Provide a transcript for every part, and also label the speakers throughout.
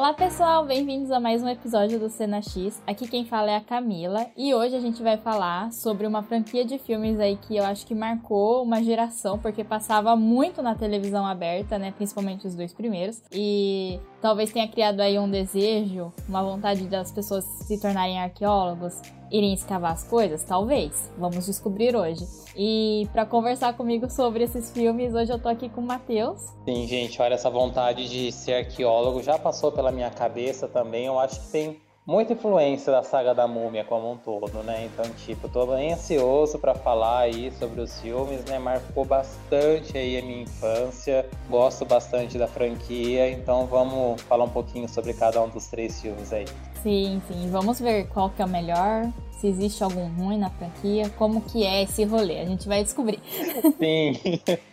Speaker 1: Olá pessoal, bem-vindos a mais um episódio do Cena X. Aqui quem fala é a Camila e hoje a gente vai falar sobre uma franquia de filmes aí que eu acho que marcou uma geração porque passava muito na televisão aberta, né, principalmente os dois primeiros. E talvez tenha criado aí um desejo, uma vontade das pessoas se tornarem arqueólogos, irem escavar as coisas? Talvez. Vamos descobrir hoje. E para conversar comigo sobre esses filmes, hoje eu tô aqui com o Matheus.
Speaker 2: Sim, gente, olha, essa vontade de ser arqueólogo já passou pela minha cabeça também. Eu acho que tem muita influência da saga da múmia como um todo, né? Então, tipo, tô bem ansioso para falar aí sobre os filmes, né? Marcou bastante aí a minha infância, gosto bastante da franquia, então vamos falar um pouquinho sobre cada um dos três filmes aí.
Speaker 1: Sim, sim. Vamos ver qual que é o melhor, se existe algum ruim na franquia, como que é esse rolê. A gente vai descobrir.
Speaker 2: Sim.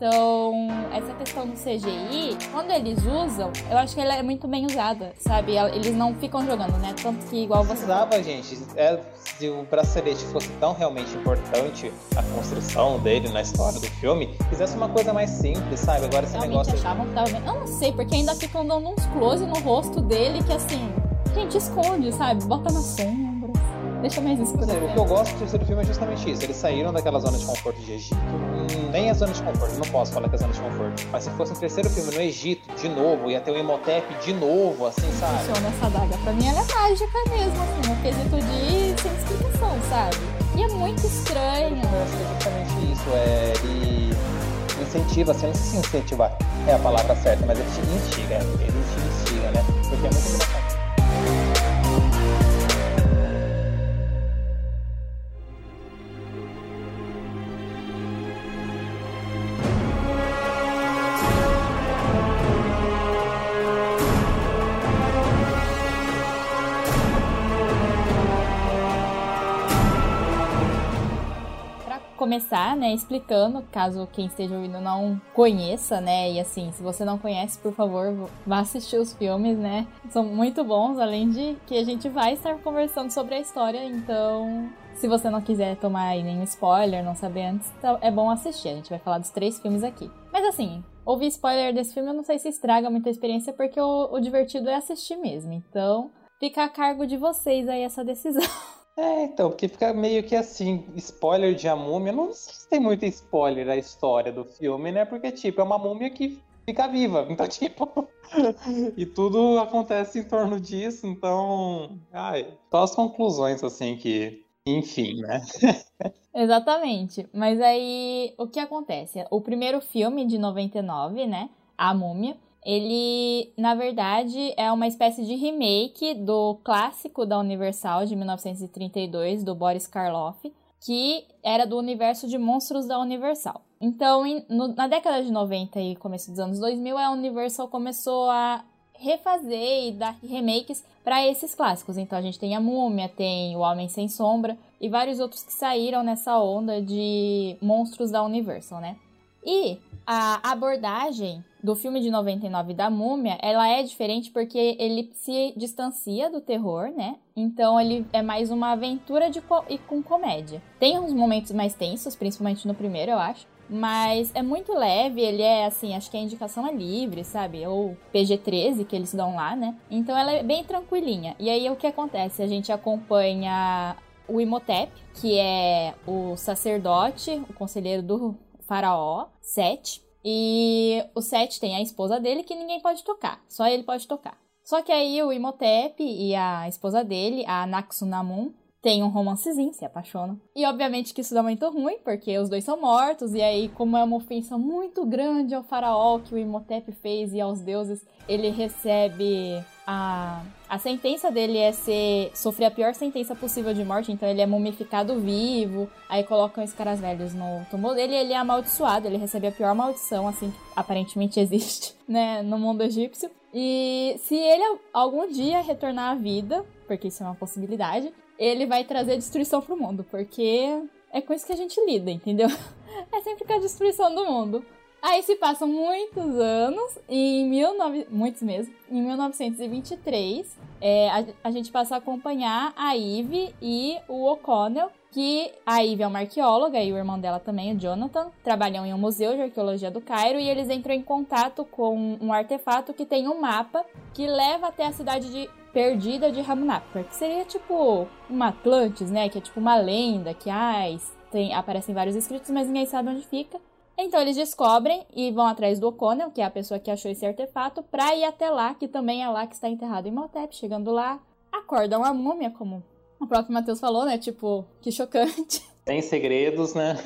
Speaker 1: Então, essa questão do CGI, quando eles usam, eu acho que ela é muito bem usada, sabe? Eles não ficam jogando, né? Tanto que igual você.
Speaker 2: Precisava, gente. É, se o bracelete fosse tão realmente importante a construção dele na história do filme, fizesse uma coisa mais simples, sabe? Agora esse
Speaker 1: Realmente
Speaker 2: negócio.
Speaker 1: achavam que tava. Eu não sei, porque ainda ficam dando uns close no rosto dele que assim. Gente, esconde, sabe? Bota na sombra. Deixa mais isso.
Speaker 2: Dizer, o que eu gosto do terceiro filme é justamente isso. Eles saíram daquela zona de conforto de Egito. Hum, nem a zona de conforto, não posso falar que é zona de conforto. Mas se fosse um terceiro filme no Egito, de novo, ia ter o Imhotep de novo, assim, sabe?
Speaker 1: Funciona essa daga. Pra mim ela é mágica mesmo, assim, um quesito de sem explicação, sabe? E é muito estranho.
Speaker 2: Eu acho que é justamente isso. É, ele incentiva, assim, não sei se incentivar é a palavra certa, mas ele te instiga, ele te instiga, né? Porque é muito
Speaker 1: começar, né, explicando, caso quem esteja ouvindo não conheça, né, e assim, se você não conhece, por favor, vá assistir os filmes, né, são muito bons, além de que a gente vai estar conversando sobre a história, então, se você não quiser tomar nenhum spoiler, não saber antes, então é bom assistir, a gente vai falar dos três filmes aqui. Mas assim, ouvir spoiler desse filme eu não sei se estraga muita experiência, porque o, o divertido é assistir mesmo, então fica a cargo de vocês aí essa decisão.
Speaker 2: É, então, porque fica meio que assim, spoiler de A Múmia, não sei se tem muito spoiler da história do filme, né? Porque, tipo, é uma múmia que fica viva, então, tipo... e tudo acontece em torno disso, então... Ai, só as conclusões, assim, que... Enfim, né?
Speaker 1: Exatamente. Mas aí, o que acontece? O primeiro filme de 99, né? A Múmia ele, na verdade, é uma espécie de remake do clássico da Universal de 1932, do Boris Karloff, que era do universo de monstros da Universal. Então, em, no, na década de 90 e começo dos anos 2000, a Universal começou a refazer e dar remakes para esses clássicos. Então a gente tem a Múmia, tem o Homem Sem Sombra e vários outros que saíram nessa onda de monstros da Universal, né? E a abordagem do filme de 99 da Múmia, ela é diferente porque ele se distancia do terror, né? Então ele é mais uma aventura de co e com comédia. Tem uns momentos mais tensos, principalmente no primeiro, eu acho. Mas é muito leve, ele é assim, acho que a indicação é livre, sabe? Ou PG-13 que eles dão lá, né? Então ela é bem tranquilinha. E aí o que acontece? A gente acompanha o Imhotep, que é o sacerdote, o conselheiro do faraó, Sete. E o Sete tem a esposa dele que ninguém pode tocar, só ele pode tocar. Só que aí o Imhotep e a esposa dele, a Naxunamun, tem um romancezinho, se apaixonam. E obviamente que isso dá muito ruim, porque os dois são mortos, e aí, como é uma ofensa muito grande ao faraó que o Imhotep fez e aos deuses, ele recebe a, a sentença dele é ser sofrer a pior sentença possível de morte, então ele é mumificado vivo, aí colocam os caras velhos no túmulo dele e ele é amaldiçoado, ele recebe a pior maldição, assim, que aparentemente existe, né, no mundo egípcio. E se ele algum dia retornar à vida, porque isso é uma possibilidade, ele vai trazer destruição pro mundo, porque é com isso que a gente lida, entendeu? É sempre com a destruição do mundo. Aí se passam muitos anos, e em 19... muitos mesmo, em 1923, é, a, a, gente passa a acompanhar a Eve e o O'Connell que a Ivy é uma arqueóloga e o irmão dela também, o Jonathan, trabalham em um museu de arqueologia do Cairo e eles entram em contato com um artefato que tem um mapa que leva até a cidade de perdida de Ramunaptar, que seria tipo uma Atlantis, né? Que é tipo uma lenda que ai, tem, aparecem vários escritos, mas ninguém sabe onde fica. Então eles descobrem e vão atrás do O'Connell, que é a pessoa que achou esse artefato, pra ir até lá, que também é lá que está enterrado em Motep. Chegando lá, acordam a múmia, como o próprio Matheus falou, né? Tipo, que chocante.
Speaker 2: Tem segredos, né?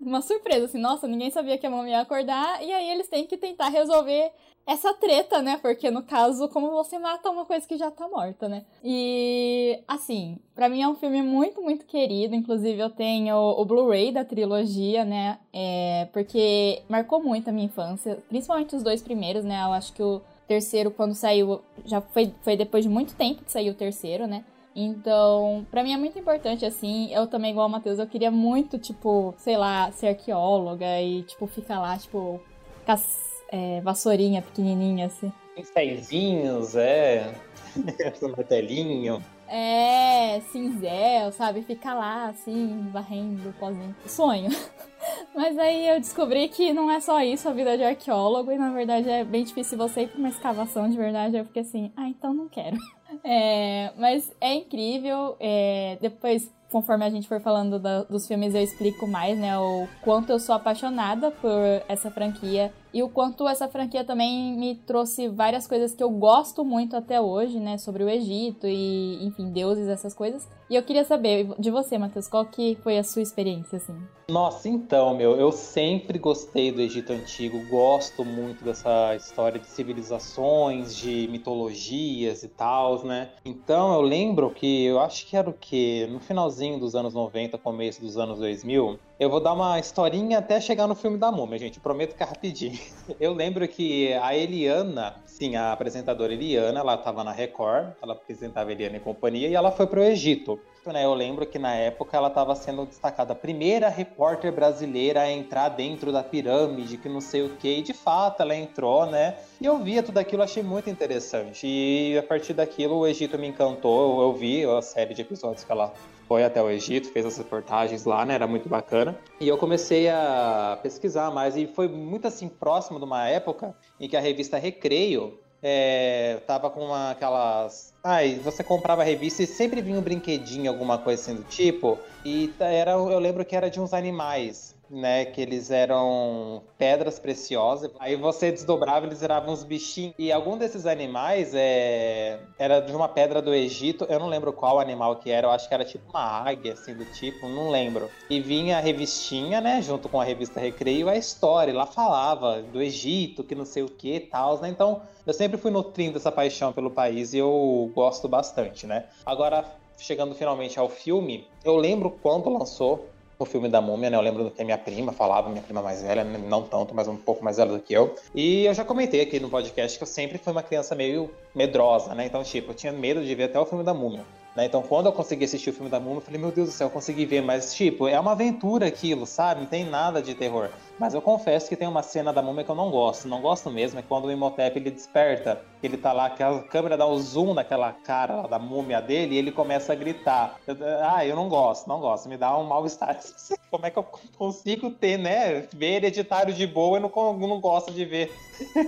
Speaker 1: Uma surpresa, assim, nossa, ninguém sabia que a múmia ia acordar, e aí eles têm que tentar resolver essa treta, né? Porque no caso, como você mata uma coisa que já tá morta, né? E assim, para mim é um filme muito, muito querido. Inclusive, eu tenho o Blu-ray da trilogia, né? É, porque marcou muito a minha infância, principalmente os dois primeiros, né? Eu acho que o terceiro, quando saiu, já foi, foi depois de muito tempo que saiu o terceiro, né? Então, para mim é muito importante, assim. Eu também, igual o Matheus, eu queria muito, tipo, sei lá, ser arqueóloga e, tipo, ficar lá, tipo, com as é, vassourinha pequenininha, assim.
Speaker 2: Pincéisinhos, é. martelinho.
Speaker 1: É, cinzel, sabe? Ficar lá, assim, varrendo, pozinho. Sonho. Mas aí eu descobri que não é só isso a vida de arqueólogo, e na verdade é bem difícil você ir pra uma escavação de verdade. Eu fiquei assim, ah, então não quero. É, mas é incrível. É, depois, conforme a gente for falando da, dos filmes, eu explico mais, né? O quanto eu sou apaixonada por essa franquia e o quanto essa franquia também me trouxe várias coisas que eu gosto muito até hoje, né? Sobre o Egito e, enfim, deuses, essas coisas. E eu queria saber de você, Matheus, qual que foi a sua experiência, assim?
Speaker 2: Nossa, então, meu, eu sempre gostei do Egito Antigo, gosto muito dessa história de civilizações, de mitologias e tal, né? Então eu lembro que, eu acho que era o quê? No finalzinho dos anos 90, começo dos anos 2000, eu vou dar uma historinha até chegar no filme da Múmia, gente. Prometo que é rapidinho. Eu lembro que a Eliana, sim, a apresentadora Eliana, ela estava na Record, ela apresentava Eliana e companhia, e ela foi para o Egito. Né, eu lembro que na época ela estava sendo destacada a primeira repórter brasileira a entrar dentro da pirâmide, que não sei o que, e de fato ela entrou, né? E eu via tudo aquilo, achei muito interessante. E a partir daquilo o Egito me encantou, eu, vi a série de episódios que ela foi até o Egito, fez as reportagens lá, né? Era muito bacana. E eu comecei a pesquisar mais e foi muito assim próximo de uma época em que a revista Recreio é, tava com uma, aquelas. Ai, você comprava a revista e sempre vinha um brinquedinho, alguma coisa assim do tipo. E era, eu lembro que era de uns animais né? Que eles eram pedras preciosas. Aí você desdobrava, eles viravam uns bichinhos. E algum desses animais é... era de uma pedra do Egito. Eu não lembro qual animal que era. Eu acho que era tipo uma águia, assim, do tipo. Não lembro. E vinha a revistinha, né? Junto com a revista Recreio, a história. Lá falava do Egito, que não sei o que e tal, né? Então, eu sempre fui nutrindo essa paixão pelo país e eu gosto bastante, né? Agora, chegando finalmente ao filme, eu lembro quando lançou o filme da Múmia, né? Eu lembro do que a minha prima falava, minha prima mais velha, né? não tanto, mas um pouco mais velha do que eu. E eu já comentei aqui no podcast que eu sempre fui uma criança meio medrosa, né? Então, tipo, eu tinha medo de ver até o filme da Múmia. Né? Então, quando eu consegui assistir o filme da Múmia, eu falei, meu Deus do céu, eu consegui ver. Mas, tipo, é uma aventura aquilo, sabe? Não tem nada de terror. Mas eu confesso que tem uma cena da Múmia que eu não gosto. Não gosto mesmo, é quando o Imhotep, ele desperta. Ele tá lá, que a câmera dá um zoom naquela cara da múmia dele e ele começa a gritar. Ah, eu não gosto, não gosto. Me dá um mal-estar. Como é que eu consigo ter, né? Ver hereditário de boa e não, não gosto de ver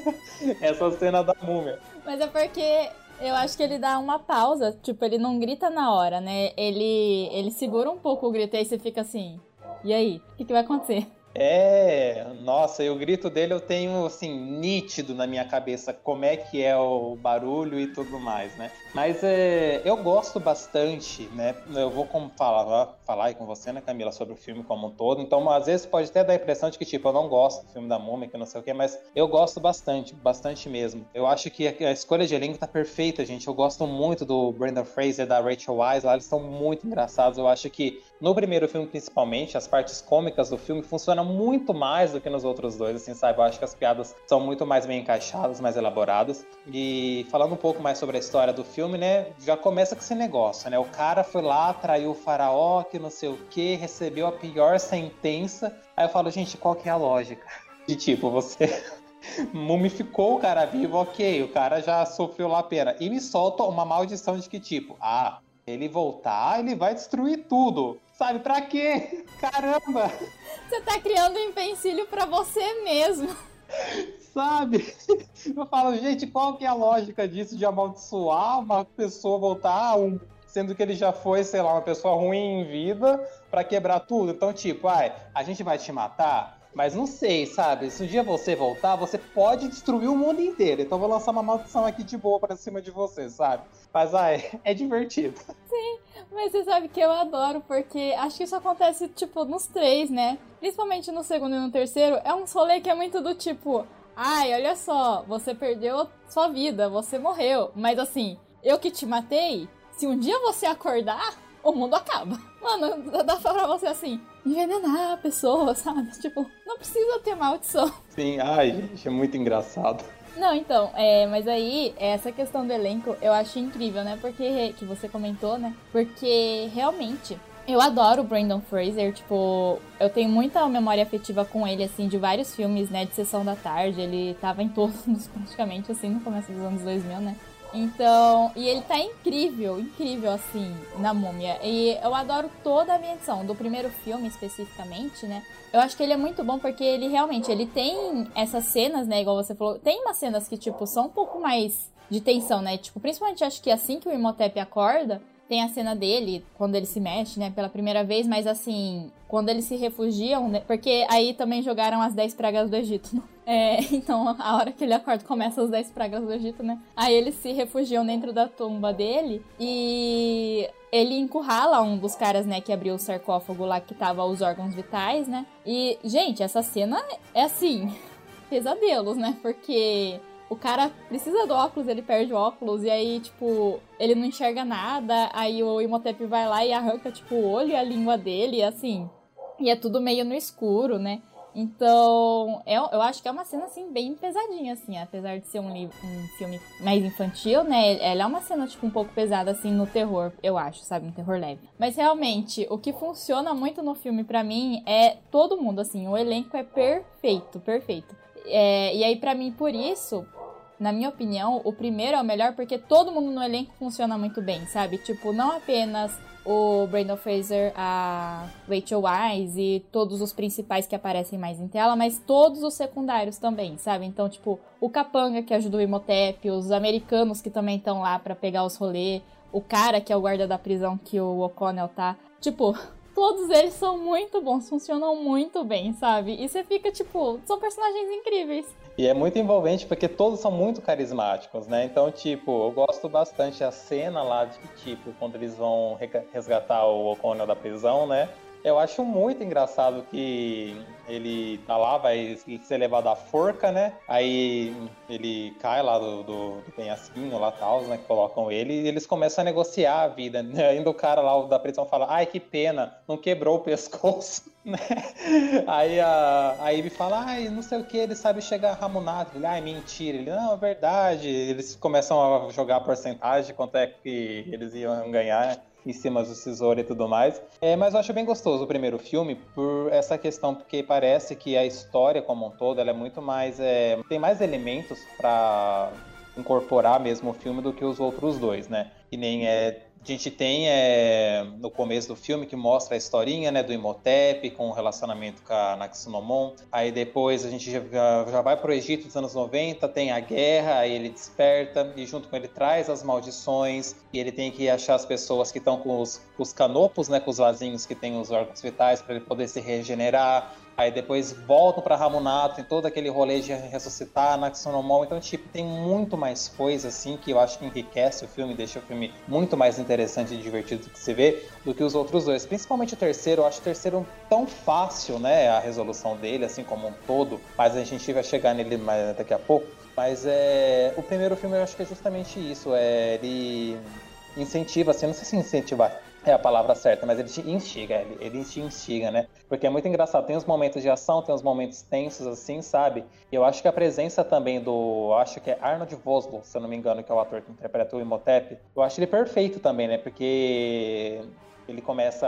Speaker 2: essa cena da múmia.
Speaker 1: Mas é porque eu acho que ele dá uma pausa, tipo, ele não grita na hora, né? Ele, ele segura um pouco o grito e aí você fica assim, e aí? O que, que vai acontecer?
Speaker 2: É, nossa, e o grito dele eu tenho assim nítido na minha cabeça como é que é o barulho e tudo mais, né? Mas é, eu gosto bastante, né? Eu vou como falar, falar com você, né, Camila, sobre o filme como um todo. Então, às vezes pode até dar a impressão de que tipo eu não gosto do filme da Múmia, que não sei o quê, mas eu gosto bastante, bastante mesmo. Eu acho que a escolha de elenco tá perfeita, gente. Eu gosto muito do Brandon Fraser, da Rachel Wise, lá eles são muito engraçados. Eu acho que no primeiro filme principalmente as partes cômicas do filme funcionam muito mais do que nos outros dois, assim, sabe? Eu acho que as piadas são muito mais bem encaixadas, mais elaboradas. E falando um pouco mais sobre a história do filme, né? Já começa com esse negócio, né? O cara foi lá, traiu o faraó, que não sei o que, recebeu a pior sentença. Aí eu falo, gente, qual que é a lógica? De tipo, você mumificou o cara vivo, ok, o cara já sofreu lá a pena. E me solta uma maldição de que tipo, ah, ele voltar, ele vai destruir tudo. Sabe, pra quê? Caramba!
Speaker 1: Você tá criando um empecilho pra você mesmo.
Speaker 2: Sabe? Eu falo, gente, qual que é a lógica disso de amaldiçoar uma pessoa voltar um sendo que ele já foi, sei lá, uma pessoa ruim em vida para quebrar tudo. Então, tipo, ai, a gente vai te matar, mas não sei, sabe? Se um dia você voltar, você pode destruir o mundo inteiro. Então vou lançar uma maldição aqui de boa pra cima de você, sabe? Mas ai, é divertido.
Speaker 1: Sim, mas você sabe que eu adoro, porque acho que isso acontece, tipo, nos três, né? Principalmente no segundo e no terceiro. É um rolê que é muito do tipo. Ai, olha só, você perdeu sua vida, você morreu. Mas assim, eu que te matei, se um dia você acordar, o mundo acaba. Mano, dá pra você assim, envenenar a pessoa, sabe? Tipo, não precisa ter maldição.
Speaker 2: Sim, ai, gente, é muito engraçado.
Speaker 1: Não, então, é, mas aí, essa questão do elenco eu acho incrível, né? Porque, que você comentou, né? Porque realmente, eu adoro o Brandon Fraser, tipo, eu tenho muita memória afetiva com ele, assim, de vários filmes, né, de Sessão da Tarde, ele tava em todos, praticamente, assim, no começo dos anos 2000, né. Então, e ele tá incrível, incrível assim, na múmia. E eu adoro toda a ambientação, do primeiro filme especificamente, né? Eu acho que ele é muito bom porque ele realmente, ele tem essas cenas, né, igual você falou, tem umas cenas que, tipo, são um pouco mais de tensão, né? Tipo, principalmente acho que assim que o Imhotep acorda, tem a cena dele, quando ele se mexe, né, pela primeira vez, mas assim, quando eles se refugiam, né, porque aí também jogaram as 10 pragas do Egito, né? É, então, a hora que ele acorda, começa as 10 pragas do Egito, né? Aí eles se refugiam dentro da tumba dele e ele encurrala um dos caras, né, que abriu o sarcófago lá que tava os órgãos vitais, né? E, gente, essa cena é assim, pesadelos, né? Porque o cara precisa do óculos, ele perde o óculos, e aí, tipo, ele não enxerga nada, aí o Imhotep vai lá e arranca, tipo, o olho e a língua dele, assim. E é tudo meio no escuro, né? Então, eu, eu acho que é uma cena, assim, bem pesadinha, assim, apesar de ser um, livro, um filme mais infantil, né? Ela é uma cena, tipo, um pouco pesada, assim, no terror, eu acho, sabe? Um terror leve. Mas, realmente, o que funciona muito no filme, para mim, é todo mundo, assim, o elenco é perfeito, perfeito. É, e aí, para mim, por isso, na minha opinião, o primeiro é o melhor porque todo mundo no elenco funciona muito bem, sabe? Tipo, não apenas o Brandon Fraser, a Rachel Wise e todos os principais que aparecem mais em tela, mas todos os secundários também, sabe? Então, tipo, o Capanga que ajuda o Imhotep, os americanos que também estão lá para pegar os rolês, o cara que é o guarda da prisão que o O'Connell tá. Tipo, todos eles são muito bons, funcionam muito bem, sabe? E você fica, tipo, são personagens incríveis.
Speaker 2: E é muito envolvente porque todos são muito carismáticos, né? Então, tipo, eu gosto bastante a cena lá de tipo, quando eles vão resgatar o O'Connell da prisão, né? Eu acho muito engraçado que ele tá lá, vai ser levado à forca, né? Aí ele cai lá do, do, do penhasquinho lá tal, né? Que colocam ele e eles começam a negociar a vida. Né? Ainda o cara lá da prisão fala, ai que pena, não quebrou o pescoço, né? Aí a, a Ivy fala, ai, não sei o que, ele sabe chegar ramunado. Ele, ai, mentira. Ele, não, é verdade. Eles começam a jogar a porcentagem, quanto é que eles iam ganhar em cima do tesouro e tudo mais. É, mas eu acho bem gostoso o primeiro filme por essa questão, porque parece que a história como um todo ela é muito mais. É, tem mais elementos para incorporar mesmo o filme do que os outros dois, né? E nem é a gente tem é, no começo do filme que mostra a historinha né, do Imhotep com o relacionamento com a Naxinomon. Aí depois a gente já, já vai para o Egito dos anos 90, tem a guerra, aí ele desperta e junto com ele traz as maldições e ele tem que achar as pessoas que estão com os, com os canopos, né, com os vasinhos que têm os órgãos vitais para ele poder se regenerar. Aí depois voltam para Ramunato, tem todo aquele rolê de ressuscitar Naxonomon. Então, tipo, tem muito mais coisa, assim, que eu acho que enriquece o filme, deixa o filme muito mais interessante e divertido que se vê do que os outros dois. Principalmente o terceiro, eu acho o terceiro tão fácil, né, a resolução dele, assim como um todo. Mas a gente vai chegar nele mais daqui a pouco. Mas é, o primeiro filme eu acho que é justamente isso. É, ele incentiva, assim, não sei se incentivar é a palavra certa, mas ele te instiga, ele, ele te instiga, né? Porque é muito engraçado, tem os momentos de ação, tem os momentos tensos, assim, sabe? E eu acho que a presença também do, acho que é Arnold Vosloo, se eu não me engano, que é o ator que interpreta o Imhotep, eu acho ele perfeito também, né? Porque ele começa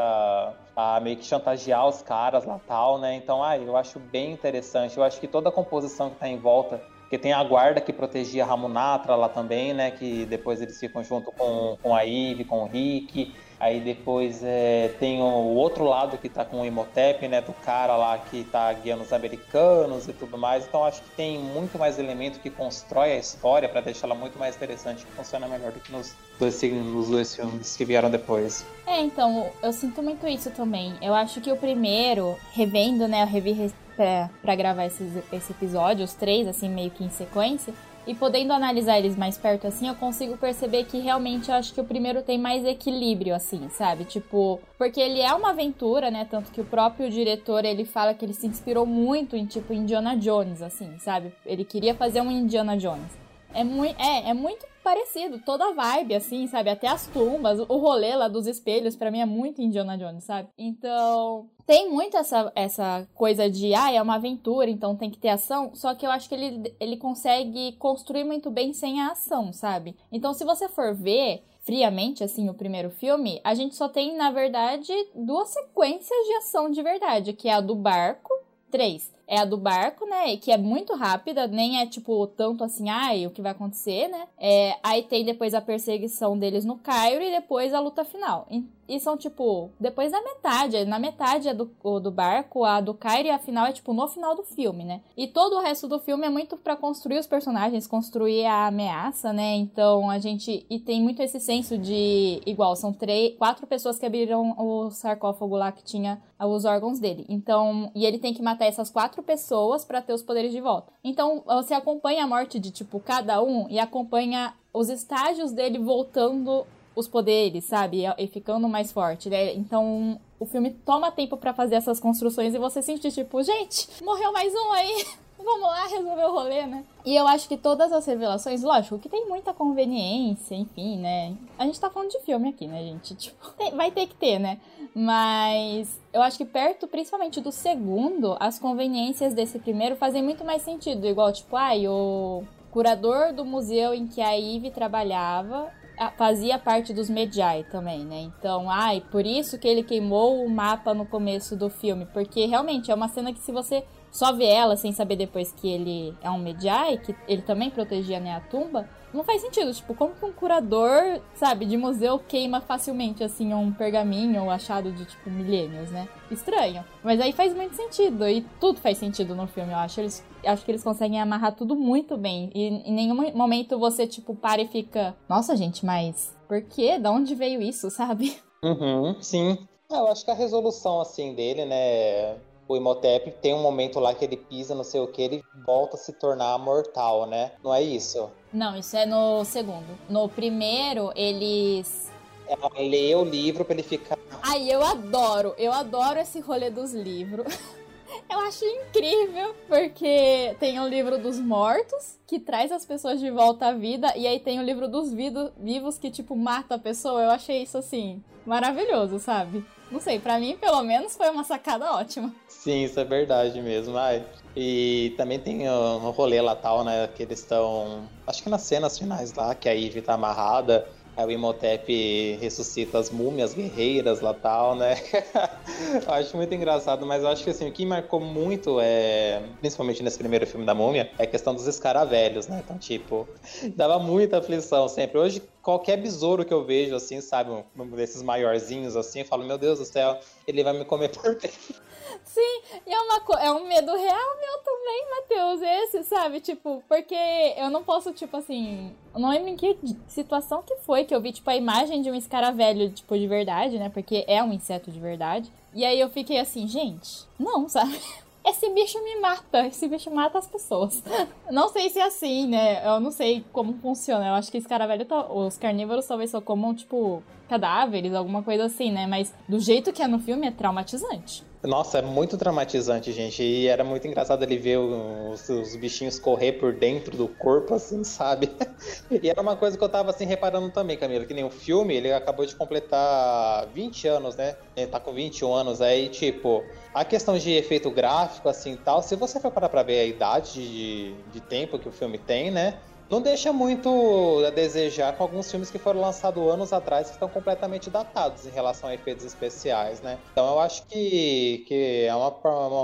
Speaker 2: a, a meio que chantagear os caras lá tal, né? Então, ah, eu acho bem interessante, eu acho que toda a composição que tá em volta Porque tem a guarda que protegia Ramunatra lá também, né? Que depois eles ficam junto com, com a Eve, com o Rick. Aí depois é, tem o outro lado que tá com o Imhotep, né? Do cara lá que tá guiando os americanos e tudo mais. Então acho que tem muito mais elemento que constrói a história para deixar ela muito mais interessante, que funciona melhor do que nos dois, nos dois filmes que vieram depois.
Speaker 1: É, então, eu sinto muito isso também. Eu acho que o primeiro, revendo, né? Eu revi pra, pra gravar esses, esse episódio, os três, assim, meio que em sequência. E podendo analisar eles mais perto assim, eu consigo perceber que realmente eu acho que o primeiro tem mais equilíbrio, assim, sabe? Tipo, porque ele é uma aventura, né? Tanto que o próprio diretor ele fala que ele se inspirou muito em, tipo, Indiana Jones, assim, sabe? Ele queria fazer um Indiana Jones. É muito, é, é muito parecido, toda a vibe, assim, sabe? Até as tumbas, o rolê lá dos espelhos, para mim é muito Indiana Jones, sabe? Então, tem muito essa, essa coisa de, ah, é uma aventura, então tem que ter ação, só que eu acho que ele, ele consegue construir muito bem sem a ação, sabe? Então, se você for ver, friamente, assim, o primeiro filme, a gente só tem, na verdade, duas sequências de ação de verdade, que é a do barco, três é a do barco, né? Que é muito rápida, nem é tipo tanto assim, ai, o que vai acontecer, né? É, aí tem depois a perseguição deles no Cairo e depois a luta final. E são, tipo, depois da metade. Na metade é do, do barco, a do Kyrie, e a final é, tipo, no final do filme, né? E todo o resto do filme é muito para construir os personagens, construir a ameaça, né? Então a gente. E tem muito esse senso de. Igual, são três, quatro pessoas que abriram o sarcófago lá que tinha os órgãos dele. Então. E ele tem que matar essas quatro pessoas para ter os poderes de volta. Então você acompanha a morte de, tipo, cada um e acompanha os estágios dele voltando os poderes, sabe? E, ficando mais forte, né? Então, o filme toma tempo para fazer essas construções e você sente tipo, gente, morreu mais um aí. Vamos lá resolver o rolê, né? E eu acho que todas as revelações, lógico, que tem muita conveniência, enfim, né? A gente tá falando de filme aqui, né, gente? Tipo, tem, vai ter que ter, né? Mas eu acho que perto, principalmente do segundo, as conveniências desse primeiro fazem muito mais sentido. Igual, tipo, ai, o curador do museu em que a Eve trabalhava fazia parte dos Medjai também, né? Então, ai, por isso que ele queimou o mapa no começo do filme, porque realmente é uma cena que se você só vê ela sem saber depois que ele é um Medjai, que ele também protegia a tumba, não faz sentido. Tipo, como que um curador, sabe, de museu queima facilmente, assim, um pergaminho achado de, tipo, milênios, né? Estranho. Mas aí faz muito sentido. E tudo faz sentido no filme, eu acho. Eles, acho que eles conseguem amarrar tudo muito bem. E em nenhum momento você, tipo, para e fica... Nossa, gente, mas... Por quê? Da onde veio isso, sabe?
Speaker 2: Uhum, sim. É, eu acho que a resolução, assim, dele, né o Imhotep tem um momento lá que ele pisa, não sei o que, ele volta a se tornar mortal, né? Não é isso?
Speaker 1: Não, isso é no segundo. No primeiro, eles.
Speaker 2: Ela lê o livro pra ele ficar.
Speaker 1: Ai, eu adoro, eu adoro esse rolê dos livros. Eu acho incrível, porque tem o livro dos mortos, que traz as pessoas de volta à vida, e aí tem o livro dos vivos, que, tipo, mata a pessoa. Eu achei isso, assim, maravilhoso, sabe? Não sei, para mim, pelo menos, foi uma sacada ótima.
Speaker 2: Sim, isso é verdade mesmo. Ai, e também tem o, o rolê lá tal, né? Que eles estão. Acho que nas cenas finais lá, que a Ivy tá amarrada. Aí o Imhotep ressuscita as múmias guerreiras lá tal, né? eu acho muito engraçado, mas eu acho que assim, o que marcou muito, é, principalmente nesse primeiro filme da múmia, é a questão dos escaravelhos, né? Então, tipo, dava muita aflição sempre. Hoje, qualquer besouro que eu vejo, assim, sabe, um desses maiorzinhos, assim, eu falo, meu Deus do céu, ele vai me comer por dentro.
Speaker 1: Sim, e é, uma, é um medo real meu também, Matheus, esse, sabe? Tipo, porque eu não posso, tipo assim. Não lembro em que situação que foi que eu vi, tipo, a imagem de um escaravelho, tipo, de verdade, né? Porque é um inseto de verdade. E aí eu fiquei assim, gente, não, sabe? Esse bicho me mata, esse bicho mata as pessoas. Não sei se é assim, né? Eu não sei como funciona. Eu acho que escaravelho, os carnívoros talvez só comam, tipo, cadáveres, alguma coisa assim, né? Mas do jeito que é no filme é traumatizante.
Speaker 2: Nossa, é muito traumatizante, gente. E era muito engraçado ele ver os, os, bichinhos correr por dentro do corpo, assim, sabe? e era uma coisa que eu tava, assim, reparando também, Camila, que nem o filme, ele acabou de completar 20 anos, né? Ele tá com 21 anos aí, tipo, a questão de efeito gráfico, assim, tal, se você for parar pra ver a idade de, de tempo que o filme tem, né? Não deixa muito a desejar com alguns filmes que foram lançados anos atrás que estão completamente datados em relação a efeitos especiais, né? Então eu acho que, que é uma,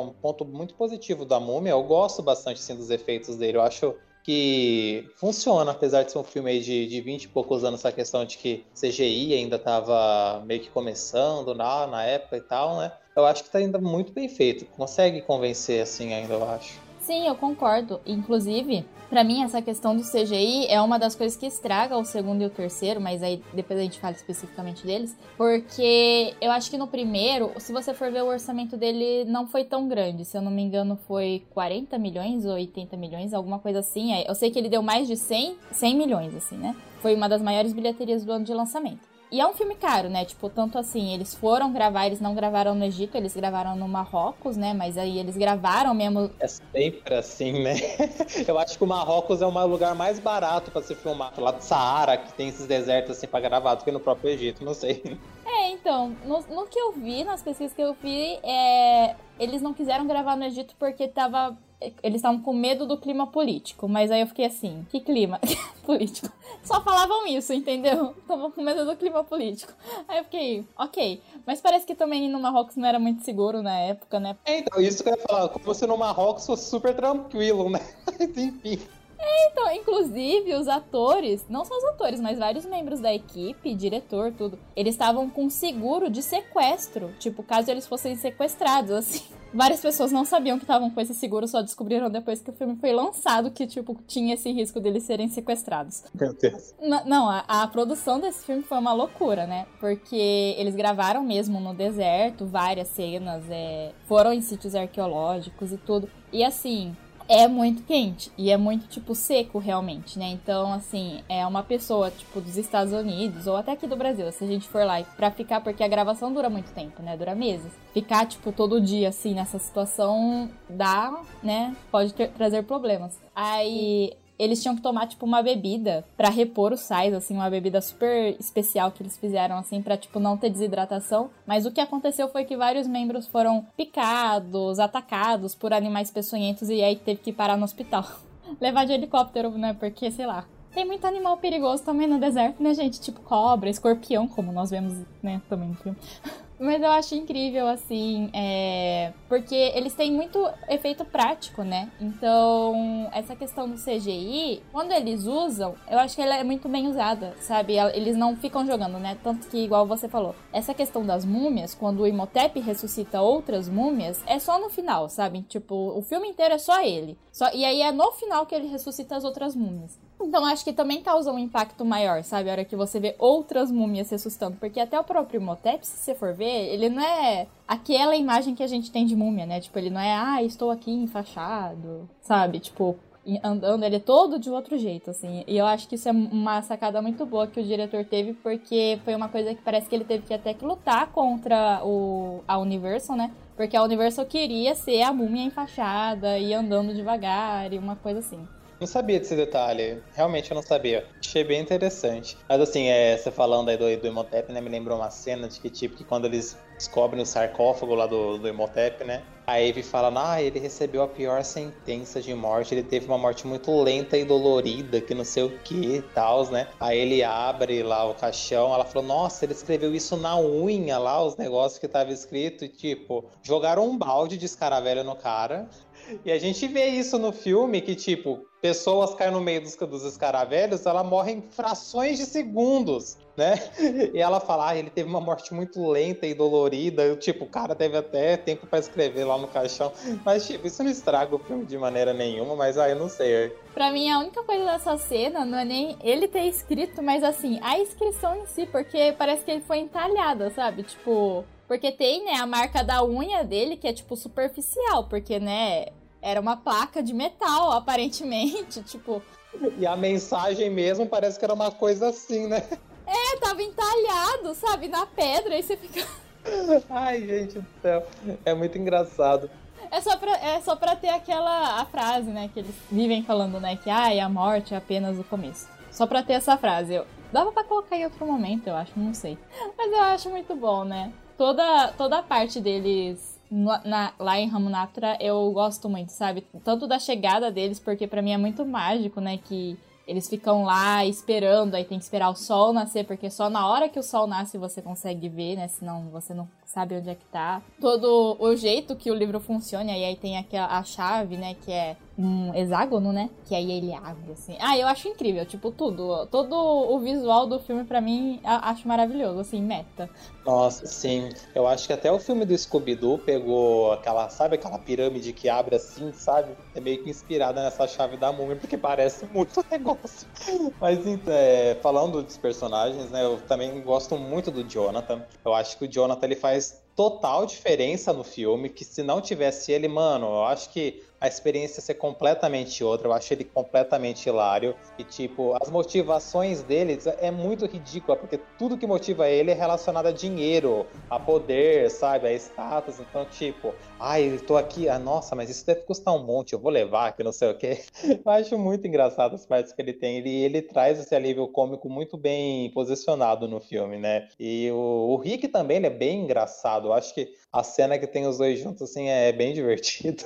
Speaker 2: um ponto muito positivo da Múmia. Eu gosto bastante sim, dos efeitos dele. Eu acho que funciona, apesar de ser um filme de, de 20 e poucos anos, essa questão de que CGI ainda estava meio que começando na, na época e tal, né? Eu acho que tá ainda muito bem feito. Consegue convencer, assim, ainda, eu acho.
Speaker 1: Sim, eu concordo. Inclusive, para mim, essa questão do CGI é uma das coisas que estraga o segundo e o terceiro, mas aí depois a gente fala especificamente deles. Porque eu acho que no primeiro, se você for ver o orçamento dele, não foi tão grande. Se eu não me engano, foi 40 milhões ou 80 milhões, alguma coisa assim. Eu sei que ele deu mais de 100, 100 milhões, assim, né? Foi uma das maiores bilheterias do ano de lançamento. E é um filme caro, né? Tipo, tanto assim, eles foram gravar, eles não gravaram no Egito, eles gravaram no Marrocos, né? Mas aí eles gravaram mesmo.
Speaker 2: É sempre assim, né? Eu acho que o Marrocos é o lugar mais barato para se filmar. Lá do Saara, que tem esses desertos assim pra gravar, do que no próprio Egito, não sei.
Speaker 1: É, então, no, no que eu vi, nas pesquisas que eu vi, é, eles não quiseram gravar no Egito porque tava eles estavam com medo do clima político, mas aí eu fiquei assim, que clima político? Só falavam isso, entendeu? Estavam com medo do clima político. Aí eu fiquei, ok. Mas parece que também no Marrocos não era muito seguro na época, né?
Speaker 2: É, então, isso que eu ia falar, como você no Marrocos fosse super tranquilo, né? Enfim.
Speaker 1: É, então, inclusive os atores, não só os atores, mas vários membros da equipe, diretor, tudo, eles estavam com seguro de sequestro, tipo, caso eles fossem sequestrados, assim. Várias pessoas não sabiam que estavam com esse seguro, só descobriram depois que o filme foi lançado que, tipo, tinha esse risco deles serem sequestrados.
Speaker 2: Meu Deus.
Speaker 1: N não, a, a, produção desse filme foi uma loucura, né? Porque eles gravaram mesmo no deserto várias cenas, é, foram em sítios arqueológicos e tudo. E assim, é muito quente e é muito, tipo, seco realmente, né? Então, assim, é uma pessoa, tipo, dos Estados Unidos ou até aqui do Brasil, se a gente for lá pra ficar, porque a gravação dura muito tempo, né? Dura meses. Ficar, tipo, todo dia, assim, nessa situação dá, né? Pode ter, trazer problemas. Aí eles tinham que tomar, tipo, uma bebida para repor os sais, assim, uma bebida super especial que eles fizeram, assim, pra, tipo, não ter desidratação. Mas o que aconteceu foi que vários membros foram picados, atacados por animais peçonhentos e aí teve que parar no hospital. Levar de helicóptero, né? Porque, sei lá. Tem muito animal perigoso também no deserto, né, gente? Tipo cobra, escorpião, como nós vemos, né, também no filme. Mas eu acho incrível, assim, é... porque eles têm muito efeito prático, né? Então, essa questão do CGI, quando eles usam, eu acho que ela é muito bem usada, sabe? Eles não ficam jogando, né? Tanto que, igual você falou, essa questão das múmias, quando o Imhotep ressuscita outras múmias, é só no final, sabe? Tipo, o filme inteiro é só ele. Só... E aí é no final que ele ressuscita as outras múmias. Então acho que também causa um impacto maior, sabe? A hora que você vê outras múmias ressuscitando. Porque até o próprio Imhotep, se você for ver, ele não é aquela imagem que a gente tem de múmia, né? Tipo, ele não é, ah, estou aqui enfaixado, sabe? Tipo, andando, ele é todo de outro jeito, assim. E eu acho que isso é uma sacada muito boa que o diretor teve, porque foi uma coisa que parece que ele teve que até que lutar contra o, a Universal, né? Porque a Universal queria ser a múmia enfaixada e andando devagar e uma coisa assim.
Speaker 2: Não sabia desse detalhe. Realmente eu não sabia. Achei bem interessante. Mas assim, é, você falando aí do, do Imhotep, né? Me lembrou uma cena de que, tipo, que quando eles descobrem o sarcófago lá do, do Imhotep, né? A Eve fala, ah, ele recebeu a pior sentença de morte, ele teve uma morte muito lenta e dolorida, que não sei o que e tal, né? Aí ele abre lá o caixão, ela falou, nossa, ele escreveu isso na unha lá, os negócios que tava escrito, e tipo, jogaram um balde de escaravelho no cara, e a gente vê isso no filme, que, tipo, pessoas caem no meio dos, dos escaravelhos, ela morre em frações de segundos, né? E ela fala, ah, ele teve uma morte muito lenta e dolorida. Tipo, o cara teve até tempo para escrever lá no caixão. Mas, tipo, isso não estraga o filme de maneira nenhuma, mas aí ah, eu não sei.
Speaker 1: Pra mim, a única coisa dessa cena não é nem ele ter escrito, mas assim, a inscrição em si, porque parece que ele foi entalhada, sabe? Tipo, porque tem, né, a marca da unha dele, que é, tipo, superficial, porque, né, era uma placa de metal, aparentemente, tipo...
Speaker 2: E a mensagem mesmo parece que era uma coisa assim, né?
Speaker 1: É, tava entalhado, sabe, na pedra, e você fica...
Speaker 2: Ai, gente do céu, é muito engraçado.
Speaker 1: É só, pra, é só pra ter aquela a frase, né, que eles vivem falando, né, que ai, a morte é apenas o começo. Só pra ter essa frase. Eu, dava pra colocar em outro momento, eu acho, não sei. Mas eu acho muito bom, né? toda, toda a parte deles na, lá em Ramunaptra eu gosto muito, sabe? Tanto da chegada deles, porque para mim é muito mágico, né? Que eles ficam lá esperando, aí tem que esperar o sol nascer, porque só na hora que o sol nasce você consegue ver, né? Senão você não sabe onde é que tá. Todo o jeito que o livro funciona, e aí tem aqui a chave, né? Que é um hexágono, né? Que aí ele abre, assim. Ah, eu acho incrível, tipo, tudo. Todo o visual do filme, para mim, acho maravilhoso, assim, meta.
Speaker 2: Nossa, sim. Eu acho que até o filme do Scooby-Doo pegou aquela, sabe, aquela pirâmide que abre assim, sabe? É meio que inspirada nessa chave da múmia, porque parece muito negócio. Mas, é, falando dos personagens, né, eu também gosto muito do Jonathan. Eu acho que o Jonathan, ele faz total diferença no filme, que se não tivesse ele, mano, eu acho que a experiência ser completamente outra. Eu acho ele completamente hilário. E, tipo, as motivações dele é muito ridícula, porque tudo que motiva ele é relacionado a dinheiro, a poder, sabe? A status. Então, tipo, ai, eu tô aqui, ah, nossa, mas isso deve custar um monte, eu vou levar, que não sei o quê. Eu acho muito engraçado as partes que ele tem. Ele, ele traz esse alívio cômico muito bem posicionado no filme, né? E o, o Rick também, ele é bem engraçado. Eu acho que a cena que tem os dois juntos, assim, é bem divertido.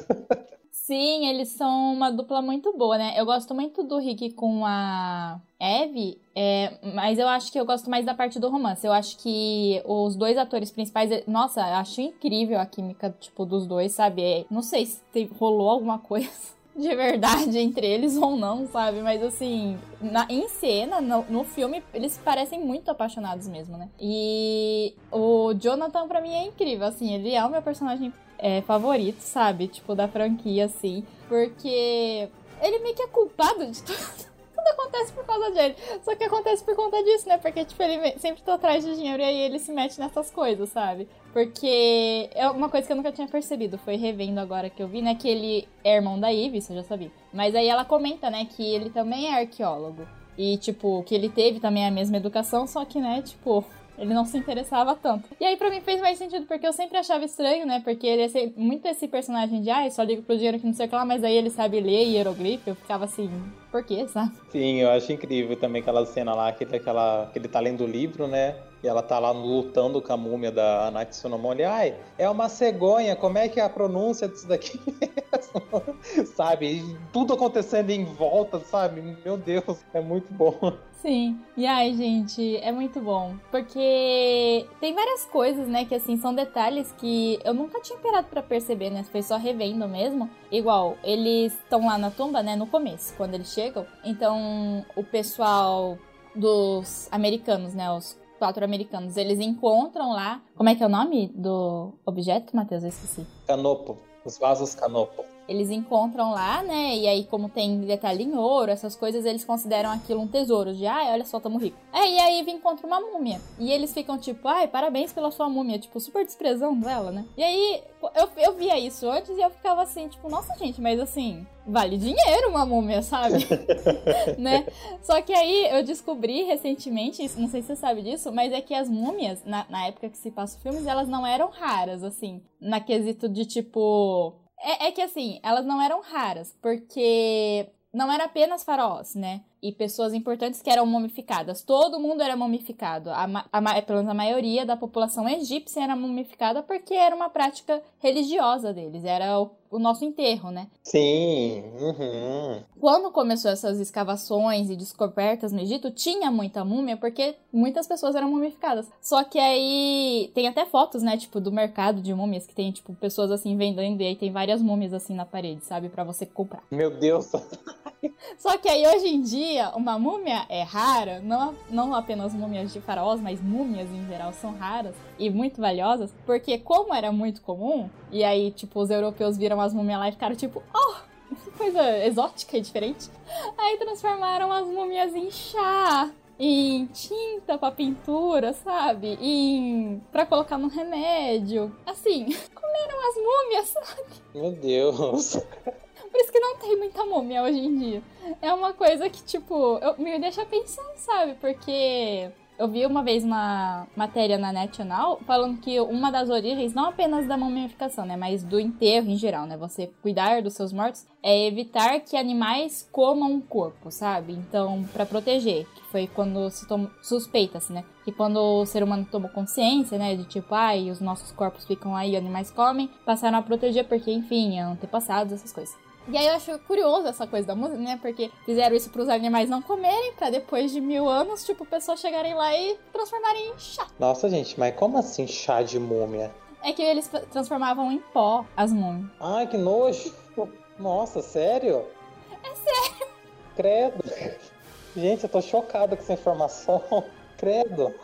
Speaker 1: Sim, eles são uma dupla muito boa, né? Eu gosto muito do Rick com a Eve, é, mas eu acho que eu gosto mais da parte do romance. Eu acho que os dois atores principais, nossa, eu acho incrível a química, tipo, dos dois, sabe? É, não sei se rolou alguma coisa de verdade entre eles ou não, sabe? Mas assim, na, em cena, no, no, filme, eles parecem muito apaixonados mesmo, né? E o Jonathan, pra mim, é incrível, assim, ele é o meu personagem é, favorito, sabe? Tipo, da franquia, assim. Porque ele meio que é culpado de tudo. Tudo acontece por causa dele. Só que acontece por conta disso, né? Porque, tipo, ele sempre tá atrás de dinheiro e aí ele se mete nessas coisas, sabe? Porque é uma coisa que eu nunca tinha percebido, foi revendo agora que eu vi, né? Que ele é irmão da Ivy, isso eu já sabia. Mas aí ela comenta, né, que ele também é arqueólogo. E, tipo, que ele teve também a mesma educação, só que, né, tipo, ele não se interessava tanto. E aí, pra mim, fez mais sentido, porque eu sempre achava estranho, né? Porque ele é muito esse personagem de, ah, só ligo pro dinheiro que não sei o que lá, mas aí ele sabe ler hieroglifo. Eu ficava assim, por quê, sabe?
Speaker 2: Sim, eu acho incrível também aquela cena lá, que ele, aquela, que ele tá lendo o livro, né? E ela tá lá lutando com a múmia da Anaki Sonomori. Ai, é uma cegonha, como é que é a pronúncia disso daqui mesmo? sabe? Tudo acontecendo em volta, sabe? Meu Deus, é muito bom.
Speaker 1: Sim. E ai, gente, é muito bom. Porque tem várias coisas, né, que assim, são detalhes que eu nunca tinha parado para perceber, né? Foi só revendo mesmo. Igual, eles estão lá na tumba, né, no começo, quando eles chegam. Então, o pessoal dos americanos, né, os quatro americanos, eles encontram lá. Como é que é o nome do objeto, Matheus? Eu esqueci.
Speaker 2: Canopo. Os vasos canopo.
Speaker 1: Eles encontram lá, né? E aí, como tem detalhe em ouro, essas coisas, eles consideram aquilo um tesouro. De, ai, olha só, tamo rico. É, e aí encontra uma múmia. E eles ficam tipo, ai, parabéns pela sua múmia. Tipo, super desprezando ela, né? E aí, eu, eu via isso antes e eu ficava assim, tipo, nossa, gente, mas assim, vale dinheiro uma múmia, sabe? né? Só que aí eu descobri recentemente, não sei se você sabe disso, mas é que as múmias, na, na época que se passa os filmes, elas não eram raras, assim, na quesito de tipo é, é que assim, elas não eram raras, porque não era apenas faraós, né? E pessoas importantes que eram mumificadas. Todo mundo era mumificado. A, a, pelo menos a maioria da população egípcia era mumificada porque era uma prática religiosa deles. Era o o nosso enterro, né?
Speaker 2: Sim. Uhum.
Speaker 1: Quando começou essas escavações e descobertas no Egito, tinha muita múmia porque muitas pessoas eram mumificadas. Só que aí tem até fotos, né, tipo, do mercado de múmias que tem, tipo, pessoas assim vendendo e aí tem várias múmias assim na parede, sabe, para você comprar.
Speaker 2: Meu Deus.
Speaker 1: Só que aí hoje em dia, uma múmia é rara, não, não apenas múmias de faraós, mas múmias em geral são raras e muito valiosas, porque como era muito comum, e aí, tipo, os europeus viram as múmias lá e ficaram tipo, oh, coisa exótica e diferente. Aí transformaram as múmias em chá, em tinta pra pintura, sabe? Em. pra colocar no remédio. Assim, comeram as múmias, sabe?
Speaker 2: Meu Deus.
Speaker 1: Por isso que não tem muita múmia hoje em dia. É uma coisa que, tipo, eu, me deixa pensando, sabe? Porque eu vi uma vez uma matéria na National falando que uma das origens, não apenas da mumificação, né, mas do enterro em geral, né, você cuidar dos seus mortos, é evitar que animais comam o corpo, sabe? Então, para proteger, que foi quando se suspeita-se, né, que quando o ser humano tomou consciência, né, de tipo, ai, os nossos corpos ficam aí, animais comem, passaram a proteger porque, enfim, antepassados, essas coisas. E aí eu acho curioso essa coisa da música, né? Porque fizeram isso para os animais não comerem, para depois de mil anos, tipo, pessoas chegarem lá e transformarem em chá.
Speaker 2: Nossa, gente, mas como assim chá de múmia?
Speaker 1: É que eles transformavam em pó as múmias.
Speaker 2: Ai, que nojo! Nossa, sério?
Speaker 1: É sério.
Speaker 2: Credo. Gente, eu tô chocado com essa informação. Credo.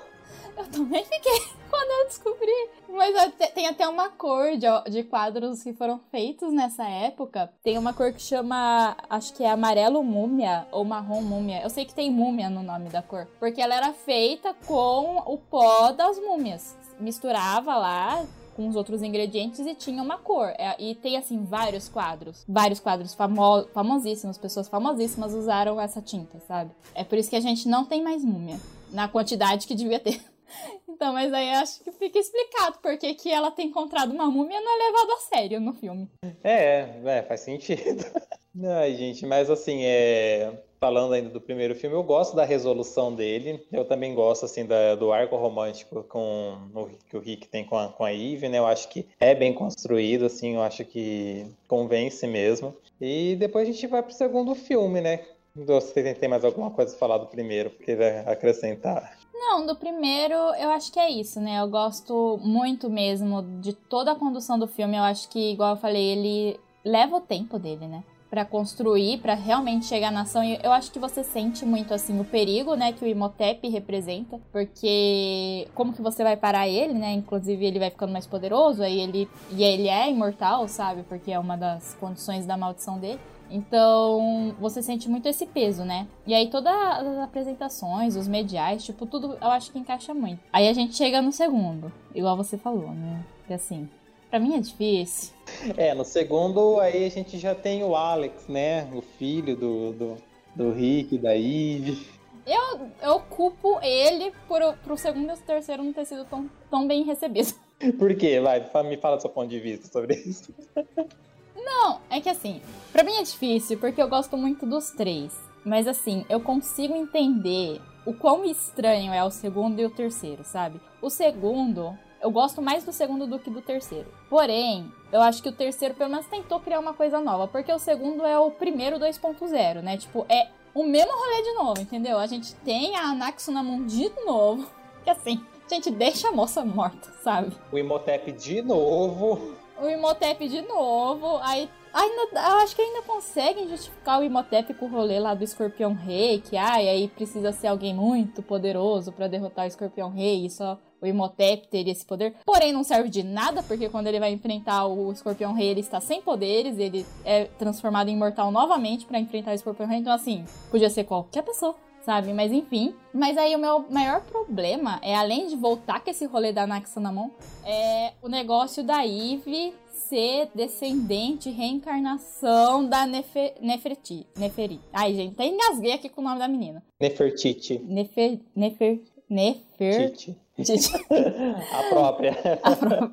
Speaker 1: Eu também fiquei quando eu descobri. Mas tem até uma cor de, de quadros que foram feitos nessa época. Tem uma cor que chama, acho que é amarelo múmia ou marrom múmia. Eu sei que tem múmia no nome da cor. Porque ela era feita com o pó das múmias. Misturava lá, com os outros ingredientes e tinha uma cor. É, e tem, assim, vários quadros. Vários quadros famo famosíssimos, pessoas famosíssimas usaram essa tinta, sabe? É por isso que a gente não tem mais múmia. Na quantidade que devia ter. Então, mas aí acho que fica explicado porque que ela tem encontrado uma múmia não é levado a sério no filme.
Speaker 2: É, é faz sentido. Ai, gente, mas assim, é... falando ainda do primeiro filme, eu gosto da resolução dele. Eu também gosto, assim, da, do arco romântico com o, que o Rick tem com a, com a Eve, né? Eu acho que é bem construído, assim, eu acho que convence mesmo. E depois a gente vai pro segundo filme, né? Você tem mais alguma coisa a falar do primeiro, porque vai acrescentar?
Speaker 1: Não, do primeiro eu acho que é isso, né? Eu gosto muito mesmo de toda a condução do filme. Eu acho que, igual eu falei, ele leva o tempo dele, né? para construir, para realmente chegar na ação. E eu acho que você sente muito assim o perigo, né, que o Imhotep representa, porque como que você vai parar ele, né? Inclusive ele vai ficando mais poderoso, aí ele e ele é imortal, sabe? Porque é uma das condições da maldição dele. Então, você sente muito esse peso, né? E aí, todas as apresentações, os mediais, tipo, tudo eu acho que encaixa muito. Aí a gente chega no segundo, igual você falou, né? Que assim, pra mim é difícil.
Speaker 2: É, no segundo, aí a gente já tem o Alex, né? O filho do, do, do Rick, da Eve.
Speaker 1: Eu, eu culpo ele por pro segundo e o terceiro não ter sido tão, tão bem recebido.
Speaker 2: Por quê? Vai, me fala seu ponto de vista sobre isso.
Speaker 1: Não, é que assim, para mim é difícil porque eu gosto muito dos três. Mas assim, eu consigo entender o quão estranho é o segundo e o terceiro, sabe? O segundo, eu gosto mais do segundo do que do terceiro. Porém, eu acho que o terceiro pelo menos tentou criar uma coisa nova, porque o segundo é o primeiro 2.0, né? Tipo, é o mesmo rolê de novo, entendeu? A gente tem a Anaxunamun de novo, que assim, gente deixa a moça morta, sabe?
Speaker 2: O Imhotep de novo
Speaker 1: o Imhotep de novo. Aí ainda, eu acho que ainda conseguem justificar o Imhotep com o rolê lá do Escorpião Rei, que ai, aí precisa ser alguém muito poderoso para derrotar o Escorpião Rei e só o Imhotep teria esse poder. Porém, não serve de nada, porque quando ele vai enfrentar o Escorpião Rei, ele está sem poderes, ele é transformado em imortal novamente para enfrentar o Escorpião Rei. Então, assim, podia ser qualquer pessoa sabe? Mas enfim. Mas aí o meu maior problema é, além de voltar com esse rolê da Naxanamon, é o negócio da Eve ser descendente, reencarnação da Nefer, Neferti. Neferi. Ai, gente, até engasguei aqui com o nome da menina.
Speaker 2: Nefertiti.
Speaker 1: Nefer. Nefer. Nefer.
Speaker 2: Titi. a própria.
Speaker 1: a própria.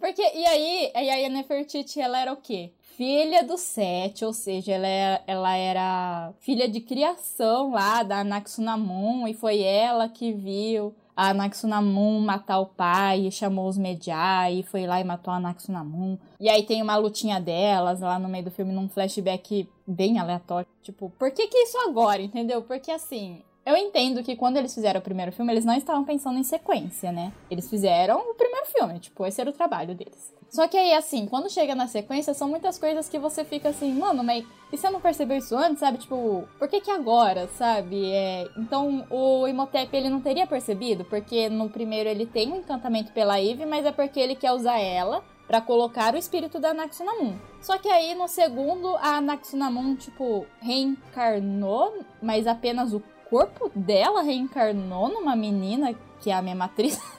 Speaker 1: Porque, e aí, e aí a Nefertiti, ela era o quê? filha do Sete, ou seja, ela era, é, ela era filha de criação lá da Anaxunamun, e foi ela que viu a Anaxunamun matar o pai, e chamou os Medjai, e foi lá e matou a Anaxunamun. E aí tem uma lutinha delas lá no meio do filme, num flashback bem aleatório. Tipo, por que que isso agora, entendeu? Porque assim, eu entendo que quando eles fizeram o primeiro filme, eles não estavam pensando em sequência, né? Eles fizeram o primeiro filme, tipo, esse era o trabalho deles. Só que aí, assim, quando chega na sequência, são muitas coisas que você fica assim, mano, mas e você não percebeu isso antes, sabe? Tipo, por que que agora, sabe? É... Então, o Imhotep, ele não teria percebido, porque no primeiro ele tem um encantamento pela Eve, mas é porque ele quer usar ela para colocar o espírito da Anaxunamun. Só que aí, no segundo, a Anaxunamun, tipo, reencarnou, mas apenas o corpo dela reencarnou numa menina, que é a minha matriz.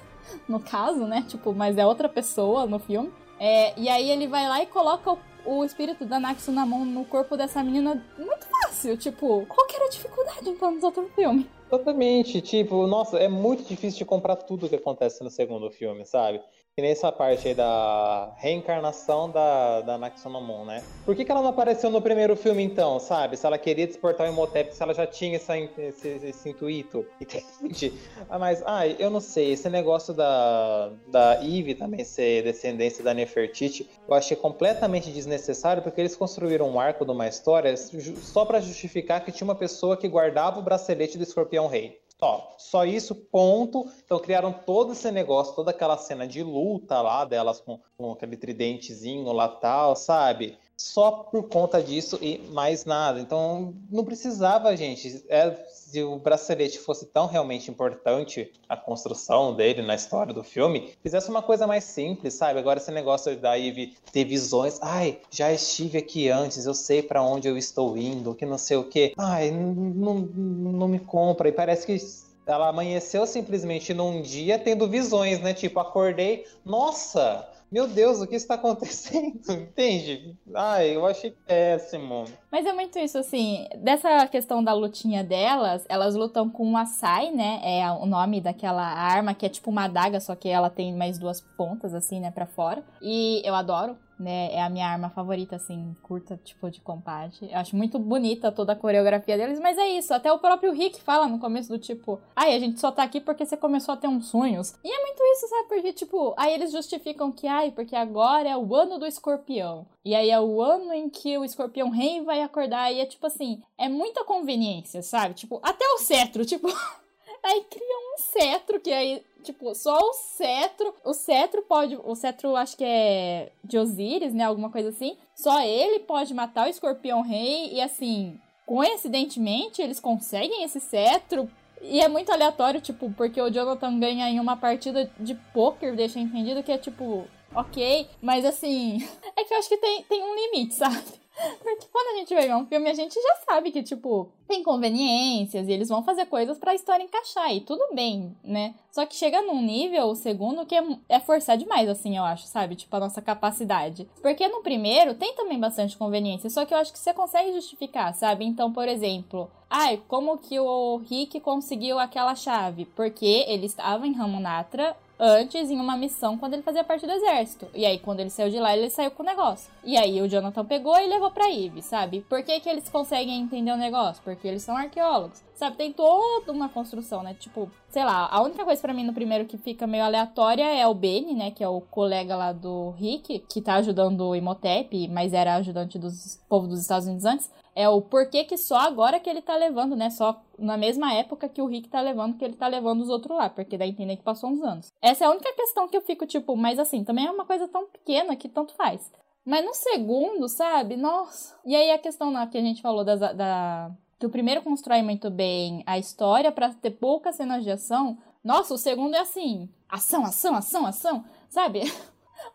Speaker 1: no caso, né? Tipo, mas é outra pessoa no filme. É, e aí ele vai lá e coloca o, o espírito da Naxu na mão no corpo dessa menina muito fácil. Tipo, qual que era a dificuldade então nos outros filmes?
Speaker 2: Totalmente, tipo, nossa, é muito difícil de comprar tudo que acontece no segundo filme, sabe? Que nessa parte aí da reencarnação da, da Naxonomon, né? Por que, que ela não apareceu no primeiro filme, então, sabe? Se ela queria desportar o Imhotep, se ela já tinha essa, esse, esse intuito, entende? Ah, mas, ai, eu não sei, esse negócio da, da Eve também ser descendência da Nefertiti, eu achei completamente desnecessário, porque eles construíram um arco de uma história só para justificar que tinha uma pessoa que guardava o bracelete do Escorpião Rei. Só, só isso, ponto. Então criaram todo esse negócio, toda aquela cena de luta lá delas com, com aquele tridentezinho lá tal, sabe? Só por conta disso e mais nada. Então, não precisava, gente. É, se o bracelete fosse tão realmente importante, a construção dele na história do filme, fizesse uma coisa mais simples, sabe? Agora esse negócio da Eve ter visões, ai, já estive aqui antes, eu sei para onde eu estou indo, que não sei o quê. Ai, não, não me compra. E parece que ela amanheceu simplesmente num dia tendo visões, né? Tipo, acordei, nossa, meu Deus, o que está acontecendo? Entende? Ai, eu achei péssimo.
Speaker 1: Mas é muito isso, assim, dessa questão da lutinha delas, elas lutam com um Asai, né? É o nome daquela arma que é tipo uma adaga, só que ela tem mais duas pontas, assim, né, pra fora. E eu adoro né? É a minha arma favorita, assim, curta, tipo, de combate. Eu acho muito bonita toda a coreografia deles, mas é isso. Até o próprio Rick fala no começo do tipo, ai, a gente só tá aqui porque você começou a ter uns sonhos. E é muito isso, sabe? Porque, tipo, aí eles justificam que, ai, porque agora é o ano do escorpião. E aí é o ano em que o escorpião rei vai acordar. E é tipo assim, é muita conveniência, sabe? Tipo, até o cetro, tipo. aí cria um cetro que aí tipo, só o cetro. O cetro pode. O cetro acho que é de Osíris, né? Alguma coisa assim. Só ele pode matar o escorpião rei. E assim, coincidentemente, eles conseguem esse cetro. E é muito aleatório, tipo, porque o Jonathan ganha em uma partida de poker, deixa entendido que é tipo, ok, mas assim, é que eu acho que tem, tem um limite, sabe? Porque quando a gente vê um filme, a gente já sabe que, tipo, tem conveniências e eles vão fazer coisas para a história encaixar e tudo bem, né? Só que chega num nível, o segundo, que é, é, forçar demais, assim, eu acho, sabe? Tipo, a nossa capacidade. Porque no primeiro tem também bastante conveniência, só que eu acho que você consegue justificar, sabe? Então, por exemplo, ai, como que o Rick conseguiu aquela chave? Porque ele estava em Ramunatra antes em uma missão quando ele fazia parte do exército. E aí, quando ele saiu de lá, ele saiu com o negócio. E aí, o Jonathan pegou e levou pra Eve, sabe? Por que, que eles conseguem entender o negócio? Porque eles são arqueólogos. Sabe, tem toda uma construção, né? Tipo, sei lá, a única coisa para mim no primeiro que fica meio aleatória é o Benny, né? Que é o colega lá do Rick, que tá ajudando o Imhotep, mas era ajudante dos povo dos Estados Unidos antes. É o porquê que só agora que ele tá levando, né? Só na mesma época que o Rick tá levando, que ele tá levando os outros lá, porque dá a entender que passou uns anos. Essa é a única questão que eu fico, tipo, mas assim, também é uma coisa tão pequena que tanto faz. Mas no segundo, sabe? Nossa. E aí a questão lá que a gente falou das, da, que o primeiro constrói muito bem a história para ter poucas cenas de ação. Nossa, o segundo é assim: ação, ação, ação, ação, sabe?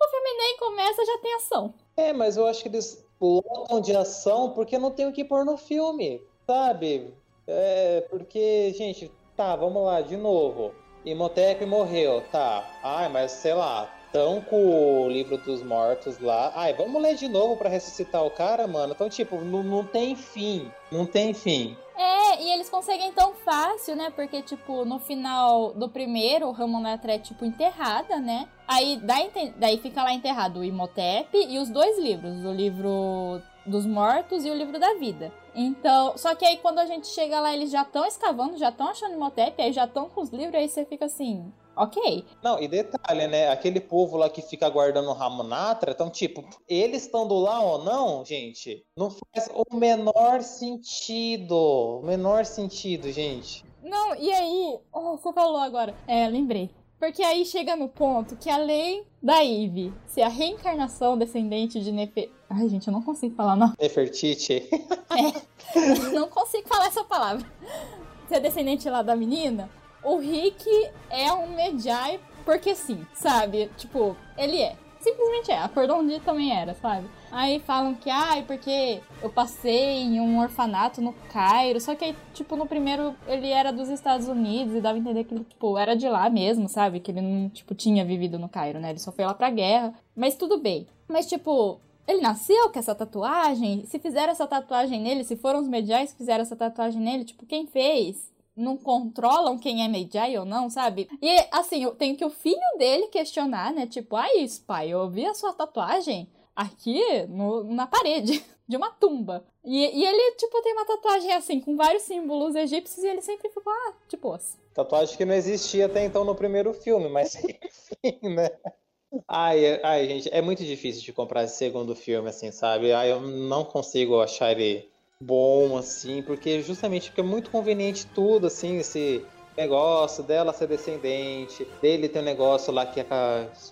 Speaker 1: O filme nem começa, já tem ação.
Speaker 2: É, mas eu acho que eles lotam de ação porque não tem o que pôr no filme, sabe? É, porque, gente, tá, vamos lá, de novo. Imhotep morreu, tá. Ai, mas sei lá, tão com o livro dos mortos lá. Ai, vamos ler de novo para ressuscitar o cara, mano. Então, tipo, não, tem fim. Não tem fim.
Speaker 1: É, e eles conseguem tão fácil, né? Porque, tipo, no final do primeiro, o Ramonatra é, tipo, enterrada, né? Aí daí, daí fica lá enterrado o Imhotep e os dois livros, o livro dos mortos e o livro da vida. Então, só que aí quando a gente chega lá, eles já estão escavando, já estão achando Imhotep, aí já estão com os livros, aí você fica assim, ok.
Speaker 2: Não, e detalhe, né? Aquele povo lá que fica guardando o Ramonatra, então, tipo, eles estando lá ou não, gente, não faz o menor sentido. O menor sentido, gente.
Speaker 1: Não, e aí, oh, você falou agora. É, lembrei. Porque aí chega no ponto que além da Eve ser a reencarnação descendente de Nefer... Ai, gente, eu não consigo falar não.
Speaker 2: Nefertiti.
Speaker 1: É, não consigo falar essa palavra. Ser descendente lá da menina, o Rick é um Medjai porque sim, sabe? Tipo, ele é. Simplesmente é. A Cordon também era, sabe? Aí falam que, ai, ah, porque eu passei em um orfanato no Cairo. Só que aí, tipo, no primeiro ele era dos Estados Unidos e dava a entender que ele, tipo, era de lá mesmo, sabe? Que ele não, tipo, tinha vivido no Cairo, né? Ele só foi lá pra guerra. Mas tudo bem. Mas, tipo, ele nasceu com essa tatuagem? Se fizeram essa tatuagem nele, se foram os mediais que fizeram essa tatuagem nele, tipo, quem fez? Não controlam quem é Medjay ou não, sabe? E assim, eu tenho que o filho dele questionar, né? Tipo, isso, pai, eu vi a sua tatuagem aqui no, na parede de uma tumba. E, e, ele, tipo, tem uma tatuagem assim, com vários símbolos egípcios, e ele sempre ficou, ah, tipo.
Speaker 2: Tatuagem que não existia até então no primeiro filme, mas enfim, né? Ai, ai, gente, é muito difícil de comprar esse segundo filme, assim, sabe? Ai, eu não consigo achar ele bom, assim, porque justamente fica muito conveniente tudo, assim, esse negócio dela ser descendente, dele tem um negócio lá que é,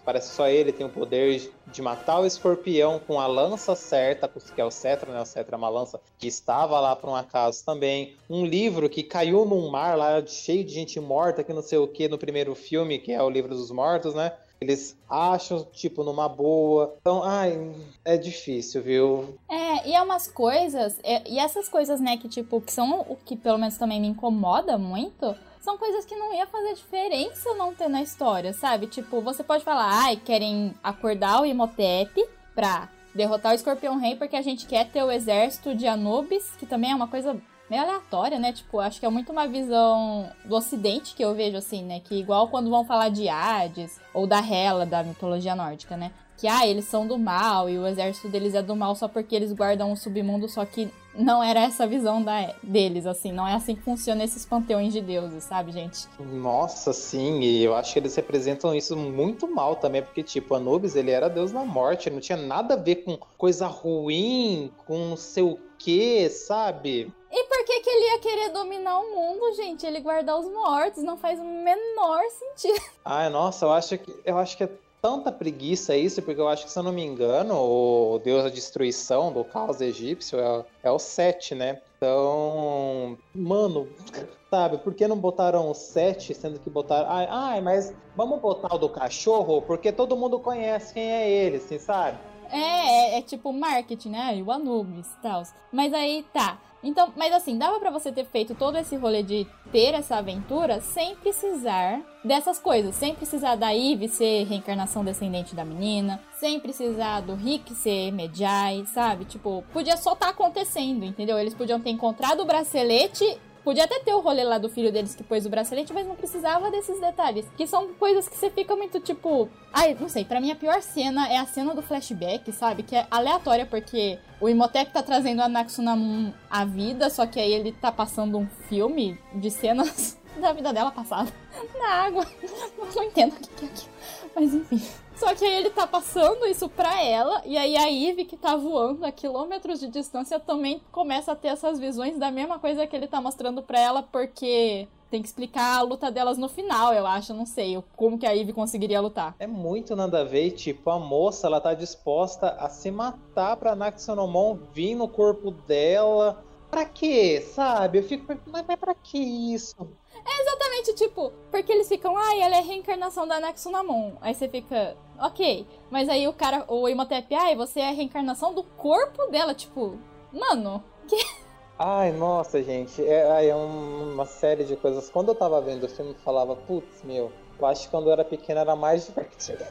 Speaker 2: parece só ele tem o poder de matar o escorpião com a lança certa, que é o cetro, né? O cetro é uma lança que estava lá por um acaso também. Um livro que caiu num mar lá cheio de gente morta, que não sei o que, no primeiro filme, que é o livro dos mortos, né? Eles acham, tipo, numa boa. Então, ai, é difícil, viu?
Speaker 1: É, e é umas coisas, é, e essas coisas, né, que, tipo, que são o que pelo menos também me incomoda muito, são coisas que não ia fazer diferença não ter na história, sabe? Tipo, você pode falar, ai, querem acordar o Imhotep pra derrotar o Escorpião Rei porque a gente quer ter o exército de Anubis, que também é uma coisa meio aleatória, né? Tipo, acho que é muito uma visão do ocidente que eu vejo assim, né? Que igual quando vão falar de Hades ou da Hela da mitologia nórdica, né? Que ah, eles são do mal e o exército deles é do mal só porque eles guardam o submundo, só que não era essa visão da, deles, assim, não é assim que funciona esses panteões de deuses, sabe, gente?
Speaker 2: Nossa, sim, e eu acho que eles representam isso muito mal também, porque, tipo, Anubis, ele era deus da morte, não tinha nada a ver com coisa ruim, com não sei o que, sabe?
Speaker 1: E por que, que ele ia querer dominar o mundo, gente? Ele guardar os mortos não faz o menor sentido.
Speaker 2: Ai, nossa, eu acho que eu acho que é tanta preguiça isso, porque eu acho que, se eu não me engano, o deus da destruição do caos egípcio é, é o Sete, né? Então, mano, sabe, por que não botaram o Sete, sendo que botaram. Ai, ai, mas vamos botar o do cachorro, porque todo mundo conhece quem é ele, assim, sabe?
Speaker 1: É, é, é tipo marketing, né? O Anubis e tal. Mas aí tá. Então, mas assim, dava para você ter feito todo esse rolê de ter essa aventura sem precisar dessas coisas, sem precisar da Eve ser reencarnação descendente da menina, sem precisar do Rick ser Medjai, sabe? Tipo, podia só estar tá acontecendo, entendeu? Eles podiam ter encontrado o bracelete Podia até ter o rolê lá do filho deles que pôs o bracelete, mas não precisava desses detalhes. Que são coisas que você fica muito tipo. Ai, não sei, pra mim a pior cena é a cena do flashback, sabe? Que é aleatória, porque o Imhotep tá trazendo a Naxunam à vida, só que aí ele tá passando um filme de cenas da vida dela passada na água. Não entendo o que é aquilo. Mas enfim. Só que aí ele tá passando isso pra ela, e aí a Eve, que tá voando a quilômetros de distância, também começa a ter essas visões da mesma coisa que ele tá mostrando pra ela, porque tem que explicar a luta delas no final, eu acho, não sei, como que a Eve conseguiria lutar.
Speaker 2: É muito nada a ver, tipo, a moça, ela tá disposta a se matar pra Naxonomon vir no corpo dela. Pra quê, sabe? Eu fico, mas pra que isso?
Speaker 1: É exatamente tipo, porque eles ficam, ai, ah, ela é a reencarnação da Nexunamon. Aí você fica, ok. Mas aí o cara, o Imhotep, ai, você é a reencarnação do corpo dela. Tipo, mano, que.
Speaker 2: Ai, nossa, gente, é, é uma série de coisas. Quando eu tava vendo o filme, eu falava, putz, meu, eu acho que quando eu era pequena era mais divertido.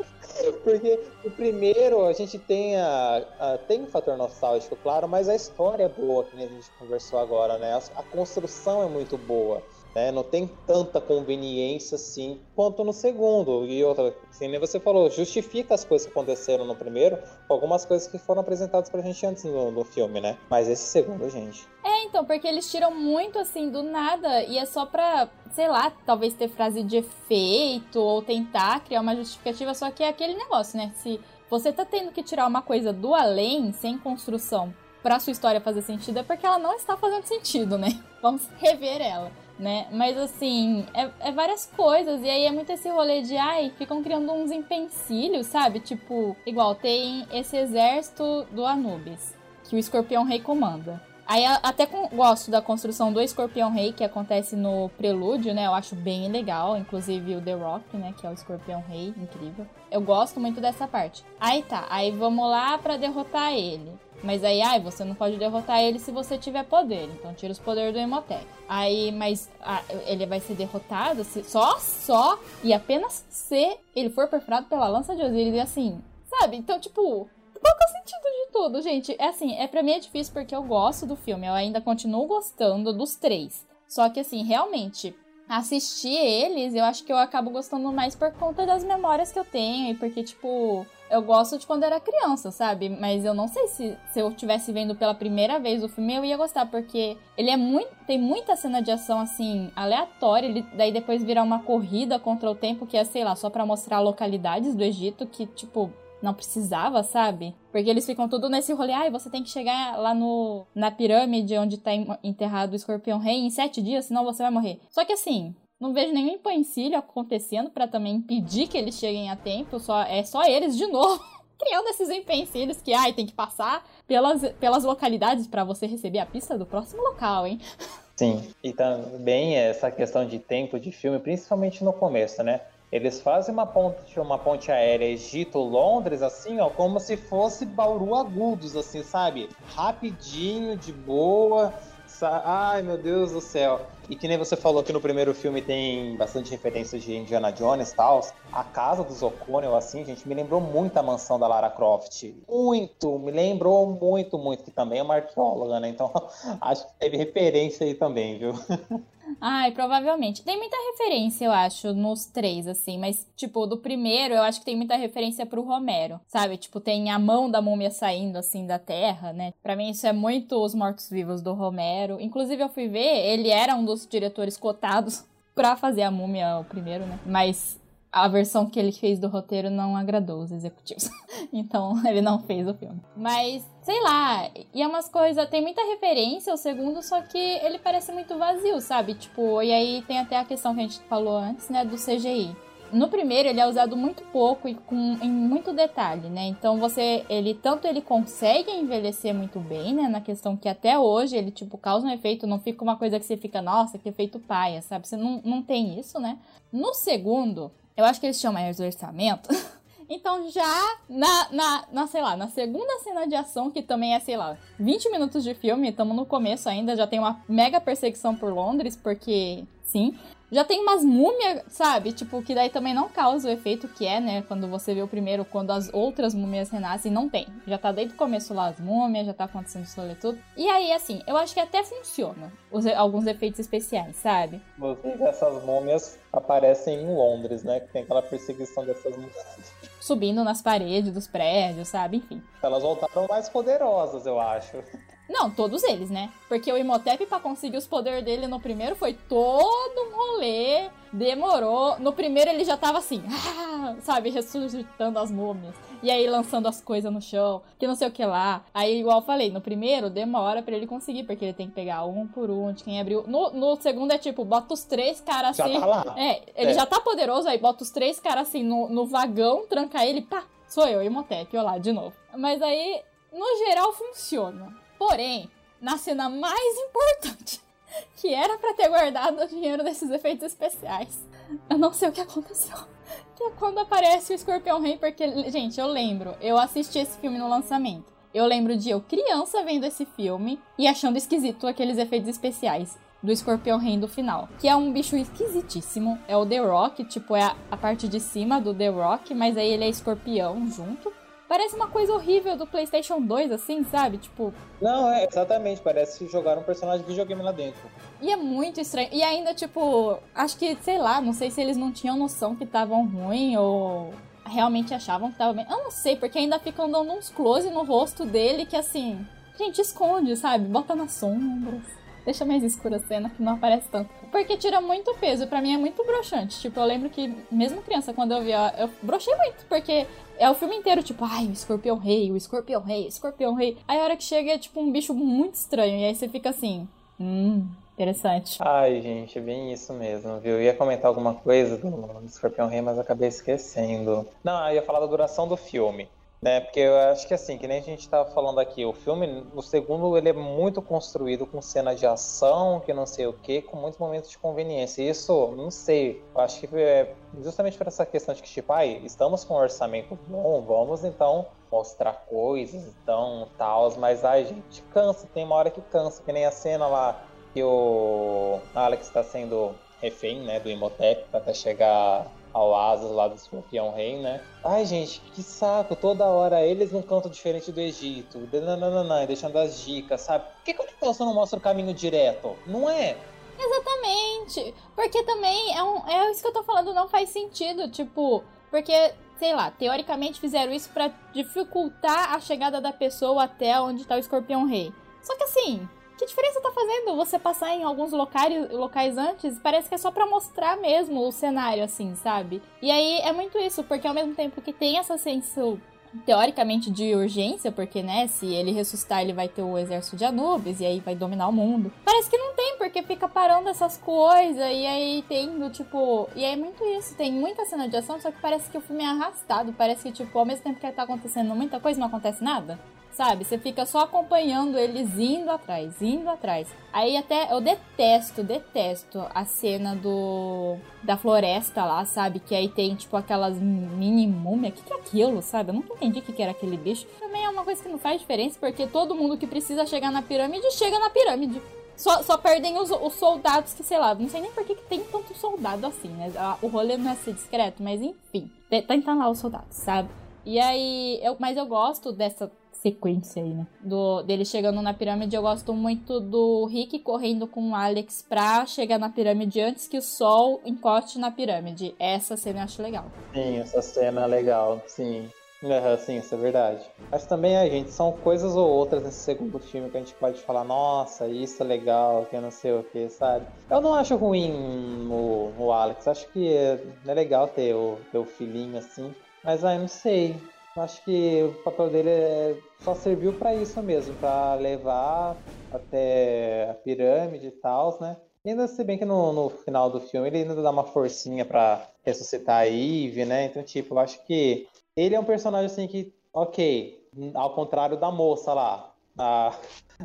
Speaker 2: Porque o primeiro, a gente tem a, a, tem um fator nostálgico, claro, mas a história é boa, que a gente conversou agora, né? A, a construção é muito boa. Né? Não tem tanta conveniência assim quanto no segundo. E outra, assim, nem você falou, justifica as coisas que aconteceram no primeiro algumas coisas que foram apresentadas pra gente antes no, no filme, né? Mas esse segundo, gente.
Speaker 1: É, então, porque eles tiram muito assim do nada e é só pra, sei lá, talvez ter frase de efeito ou tentar criar uma justificativa, só que é aquele negócio, né? Se você tá tendo que tirar uma coisa do além, sem construção, pra sua história fazer sentido, é porque ela não está fazendo sentido, né? Vamos rever ela né? Mas assim, é, é, várias coisas. E aí é muito esse rolê de, ai, ficam criando uns empecilhos, sabe? Tipo, igual tem esse exército do Anubis, que o Escorpião Rei comanda. Aí até com, gosto da construção do Escorpião Rei, que acontece no prelúdio, né? Eu acho bem legal. Inclusive o The Rock, né? Que é o Escorpião Rei, incrível. Eu gosto muito dessa parte. Aí tá, aí vamos lá para derrotar ele. Mas aí, ai, você não pode derrotar ele se você tiver poder. Então tira os poderes do Emotep. Aí, mas ah, ele vai ser derrotado se, só, só e apenas se ele for perfurado pela lança de Osiris. E assim, sabe? Então, tipo, qual que é o sentido de tudo, gente? É assim, é pra mim é difícil porque eu gosto do filme. Eu ainda continuo gostando dos três. Só que assim, realmente, assistir eles, eu acho que eu acabo gostando mais por conta das memórias que eu tenho e porque, tipo, eu gosto de quando era criança, sabe? Mas eu não sei se, se eu estivesse vendo pela primeira vez o filme eu ia gostar, porque ele é muito. tem muita cena de ação assim, aleatória. Ele daí depois virar uma corrida contra o tempo que é, sei lá, só para mostrar localidades do Egito que, tipo, não precisava, sabe? Porque eles ficam tudo nesse rolê, ai, ah, você tem que chegar lá no na pirâmide onde tá enterrado o escorpião rei em sete dias, senão você vai morrer. Só que assim, Não vejo nenhum empecilho acontecendo para também impedir que eles cheguem a tempo. Só, é só eles de novo criando esses empecilhos que, ai, tem que passar pelas, pelas localidades para você receber a pista do próximo local, hein?
Speaker 2: Sim, e também essa questão de tempo de filme, principalmente no começo, né? Eles fazem uma ponte, uma ponte aérea Egito-Londres, assim, ó, como se fosse Bauru Agudos, assim, sabe? Rapidinho, de boa. Ai, meu Deus do céu. E que nem você falou que no primeiro filme tem bastante referências de Indiana Jones e tal. A casa dos O'Connell, assim, gente, me lembrou muito a mansão da Lara Croft. Muito, me lembrou muito, muito. Que também é uma arqueóloga, né? Então, acho que teve referência aí também, viu?
Speaker 1: Ai, provavelmente. Tem muita referência, eu acho, nos três, assim. Mas, tipo, do primeiro, eu acho que tem muita referência pro Romero, sabe? Tipo, tem a mão da múmia saindo, assim, da terra, né? Pra mim, isso é muito Os Mortos-Vivos do Romero. Inclusive, eu fui ver, ele era um dos diretores cotados pra fazer a múmia, o primeiro, né? Mas a versão que ele fez do roteiro não agradou os executivos. então, ele não fez o filme. Mas, sei lá, e é umas coisas. Tem muita referência ao segundo, só que ele parece muito vazio, sabe? Tipo, e aí tem até a questão que a gente falou antes, né? Do CGI. No primeiro ele é usado muito pouco e com em muito detalhe, né? Então você, ele tanto ele consegue envelhecer muito bem, né? Na questão que até hoje ele tipo causa um efeito, não fica uma coisa que você fica, nossa, que efeito paia, sabe? Você não, não tem isso, né? No segundo, eu acho que eles tinham mais orçamento. Então já na, na, na, sei lá, na segunda cena de ação, que também é, sei lá, 20 minutos de filme, estamos no começo ainda, já tem uma mega perseguição por Londres, porque sim. Já tem umas múmias, sabe? Tipo, que daí também não causa o efeito que é, né? Quando você vê o primeiro, quando as outras múmias renascem, não tem. Já tá desde o começo lá as múmias, já tá acontecendo isso ali tudo. E aí, assim, eu acho que até funciona os, alguns efeitos especiais, sabe?
Speaker 2: Inclusive, essas múmias aparecem em Londres, né? Que tem aquela perseguição dessas múmias.
Speaker 1: Subindo nas paredes dos prédios, sabe? Enfim.
Speaker 2: Elas voltaram mais poderosas, eu acho.
Speaker 1: Não, todos eles, né? Porque o Imhotep, para conseguir os poderes dele no primeiro, foi todo um rolê. Demorou. No primeiro ele já tava assim, sabe, ressuscitando as múmias. E aí lançando as coisas no chão, que não sei o que lá. Aí, igual eu falei, no primeiro demora para ele conseguir, porque ele tem que pegar um por um de quem abriu. No, no segundo é tipo, bota os três caras assim.
Speaker 2: Já tá lá.
Speaker 1: É, ele
Speaker 2: É.
Speaker 1: já tá poderoso, aí bota os três caras assim no, no vagão, tranca ele, pá, sou eu, Imhotep, olha lá, de novo. Mas aí, no geral, funciona. Porém, na cena mais importante, que era pra ter guardado o dinheiro desses efeitos especiais, eu não sei o que aconteceu. Que é quando aparece o Escorpião Rei, porque, gente, eu lembro, eu assisti esse filme no lançamento. Eu lembro de eu criança vendo esse filme e achando esquisito aqueles efeitos especiais do escorpião rei do final. Que é um bicho esquisitíssimo. É o The Rock, tipo, é a, a parte de cima do The Rock, mas aí ele é escorpião junto. Parece uma coisa horrível do PlayStation 2, assim, sabe? Tipo,
Speaker 2: Não, é exatamente. Parece que jogaram um personagem de videogame lá dentro.
Speaker 1: e é muito estranho. E ainda, tipo, acho que, sei lá, não sei se eles não tinham noção que estavam ruim ou realmente achavam que tava bem. Eu não sei, porque ainda ficam dando uns close no rosto dele que, assim, gente, esconde, sabe? Bota nas sombras. Deixa mais escura a cena que não aparece tanto. Porque tira muito peso. Pra mim é muito broxante. Tipo, eu lembro que, mesmo criança, quando eu vi, ó, eu brochei muito. Porque é o filme inteiro, tipo, ai, o escorpião rei, o escorpião rei, o escorpião rei. Aí a hora que chega é, tipo, um bicho muito estranho. E aí você fica assim, hum, interessante.
Speaker 2: Ai, gente, é bem isso mesmo, viu? Eu ia comentar alguma coisa do Escorpião Rei, mas acabei esquecendo. Não, eu ia falar da duração do filme. Né, porque eu acho que assim, que nem a gente tava falando aqui, o filme, o segundo, ele é muito construído com cena de ação, que não sei o que, com muitos momentos de conveniência. E isso, não sei, eu acho que é justamente por essa questão de que, tipo, ai, estamos com um orçamento bom, vamos então mostrar coisas, então, tal, mas ai, gente, cansa, tem uma hora que cansa, que nem a cena lá que o Alex está sendo refém, né, do Imhotep até chegar ao asas lá do escorpião rei, né? Ai, gente, que saco, toda hora eles num canto diferente do Egito, nananana, deixando as dicas, sabe? Por que, que o Nicholson não mostra o caminho direto? Não é?
Speaker 1: Exatamente. Porque também é, um, é isso que eu tô falando, não faz sentido. Tipo, porque, sei lá, teoricamente fizeram isso pra dificultar a chegada da pessoa até onde tá o escorpião rei. Só que assim, que diferença tá fazendo você passar em alguns locais, locais antes? Parece que é só pra mostrar mesmo o cenário, assim, sabe? E aí é muito isso, porque ao mesmo tempo que tem essa senso, teoricamente de urgência, porque, né, se ele ressuscitar, ele vai ter o exército de Anubis e aí vai dominar o mundo. Parece que não tem, porque fica parando essas coisas e aí tem tipo. E é muito isso, tem muita cena de ação, só que parece que o filme é arrastado. Parece que, tipo, ao mesmo tempo que tá acontecendo muita coisa, não acontece nada sabe? Você fica só acompanhando eles indo atrás, indo atrás. Aí até eu detesto, detesto a cena do da floresta lá, sabe? Que aí tem tipo aquelas mini múmias. O que, que é aquilo, sabe? Eu nunca entendi o que, que era aquele bicho. Também é uma coisa que não faz diferença, porque todo mundo que precisa chegar na pirâmide chega na pirâmide. Só, só perdem os, os, soldados que, sei lá, não sei nem por que, que tem tanto soldado assim, né? O rolê não é ser discreto, mas enfim. Tentam lá os soldados, sabe? E aí, eu, mas eu gosto dessa sequência aí, né? Do, dele chegando na pirâmide, eu gosto muito do Rick correndo com o Alex pra chegar na pirâmide antes que o sol encoste na pirâmide. Essa cena eu acho legal.
Speaker 2: Sim, essa cena é legal, sim. Uhum, sim, isso é verdade. Mas também, a gente, são coisas ou outras nesse segundo filme que a gente pode falar, nossa, isso é legal, que não sei o que, sabe? Eu não acho ruim no, no Alex, acho que é, é legal ter o, ter o filhinho assim, mas aí não sei. Acho que o papel dele é, só serviu para isso mesmo, para levar até a pirâmide e tal, né? E ainda se bem que no, no, final do filme ele ainda dá uma forcinha para ressuscitar a Eve, né? Então, tipo, eu acho que ele é um personagem assim que, ok, ao contrário da moça lá, a,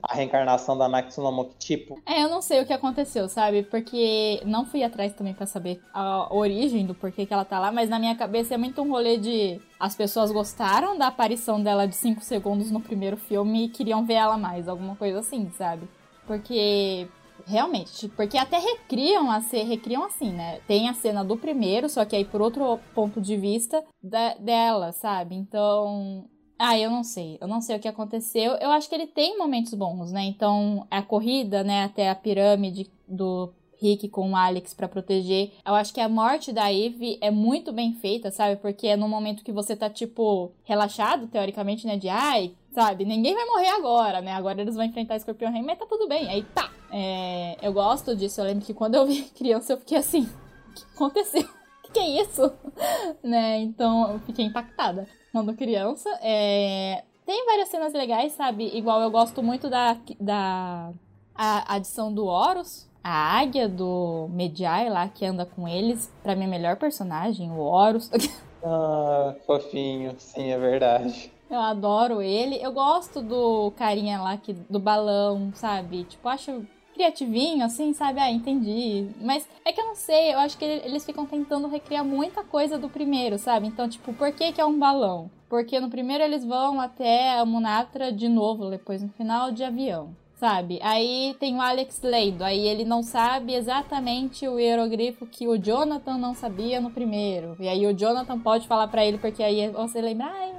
Speaker 2: a reencarnação da Natsunomo, que tipo.
Speaker 1: É, eu não sei o que aconteceu, sabe? Porque não fui atrás também para saber a origem do porquê que ela tá lá, mas na minha cabeça é muito um rolê de as pessoas gostaram da aparição dela de 5 segundos no primeiro filme e queriam ver ela mais, alguma coisa assim, sabe? Porque Realmente, porque até recriam a ser, recriam assim, né? Tem a cena do primeiro, só que aí por outro ponto de vista da, dela, sabe? Então, ah, eu não sei. Eu não sei o que aconteceu. Eu acho que ele tem momentos bons, né? Então, a corrida, né, até a pirâmide do Rick com o Alex para proteger. Eu acho que a morte da Eve é muito bem feita, sabe? Porque é no momento que você tá, tipo, relaxado, teoricamente, né? De ai, sabe? Ninguém vai morrer agora, né? Agora eles vão enfrentar Escorpião Rei, mas tá tudo bem. Aí tá. É, eu gosto disso. Eu lembro que quando eu vi criança, eu fiquei assim: o que aconteceu? O que é isso? né? Então eu fiquei impactada quando criança. É... Tem várias cenas legais, sabe? Igual eu gosto muito da, da a adição do Horus, a águia do Medjay lá que anda com eles. Pra mim, é melhor personagem, o Horus.
Speaker 2: ah, fofinho, sim, é verdade.
Speaker 1: Eu adoro ele. Eu gosto do carinha lá que, do balão, sabe? Tipo, acho criativinho, assim, sabe? Ah, entendi. Mas é que eu não sei, eu acho que eles ficam tentando recriar muita coisa do primeiro, sabe? Então, tipo, por que, que é um balão? Porque no primeiro eles vão até a Munatra de novo, depois no final de avião. Sabe? Aí tem o Alex lendo, aí ele não sabe exatamente o hierogrifo que o Jonathan não sabia no primeiro. E aí o Jonathan pode falar para ele, porque aí você lembra, ai,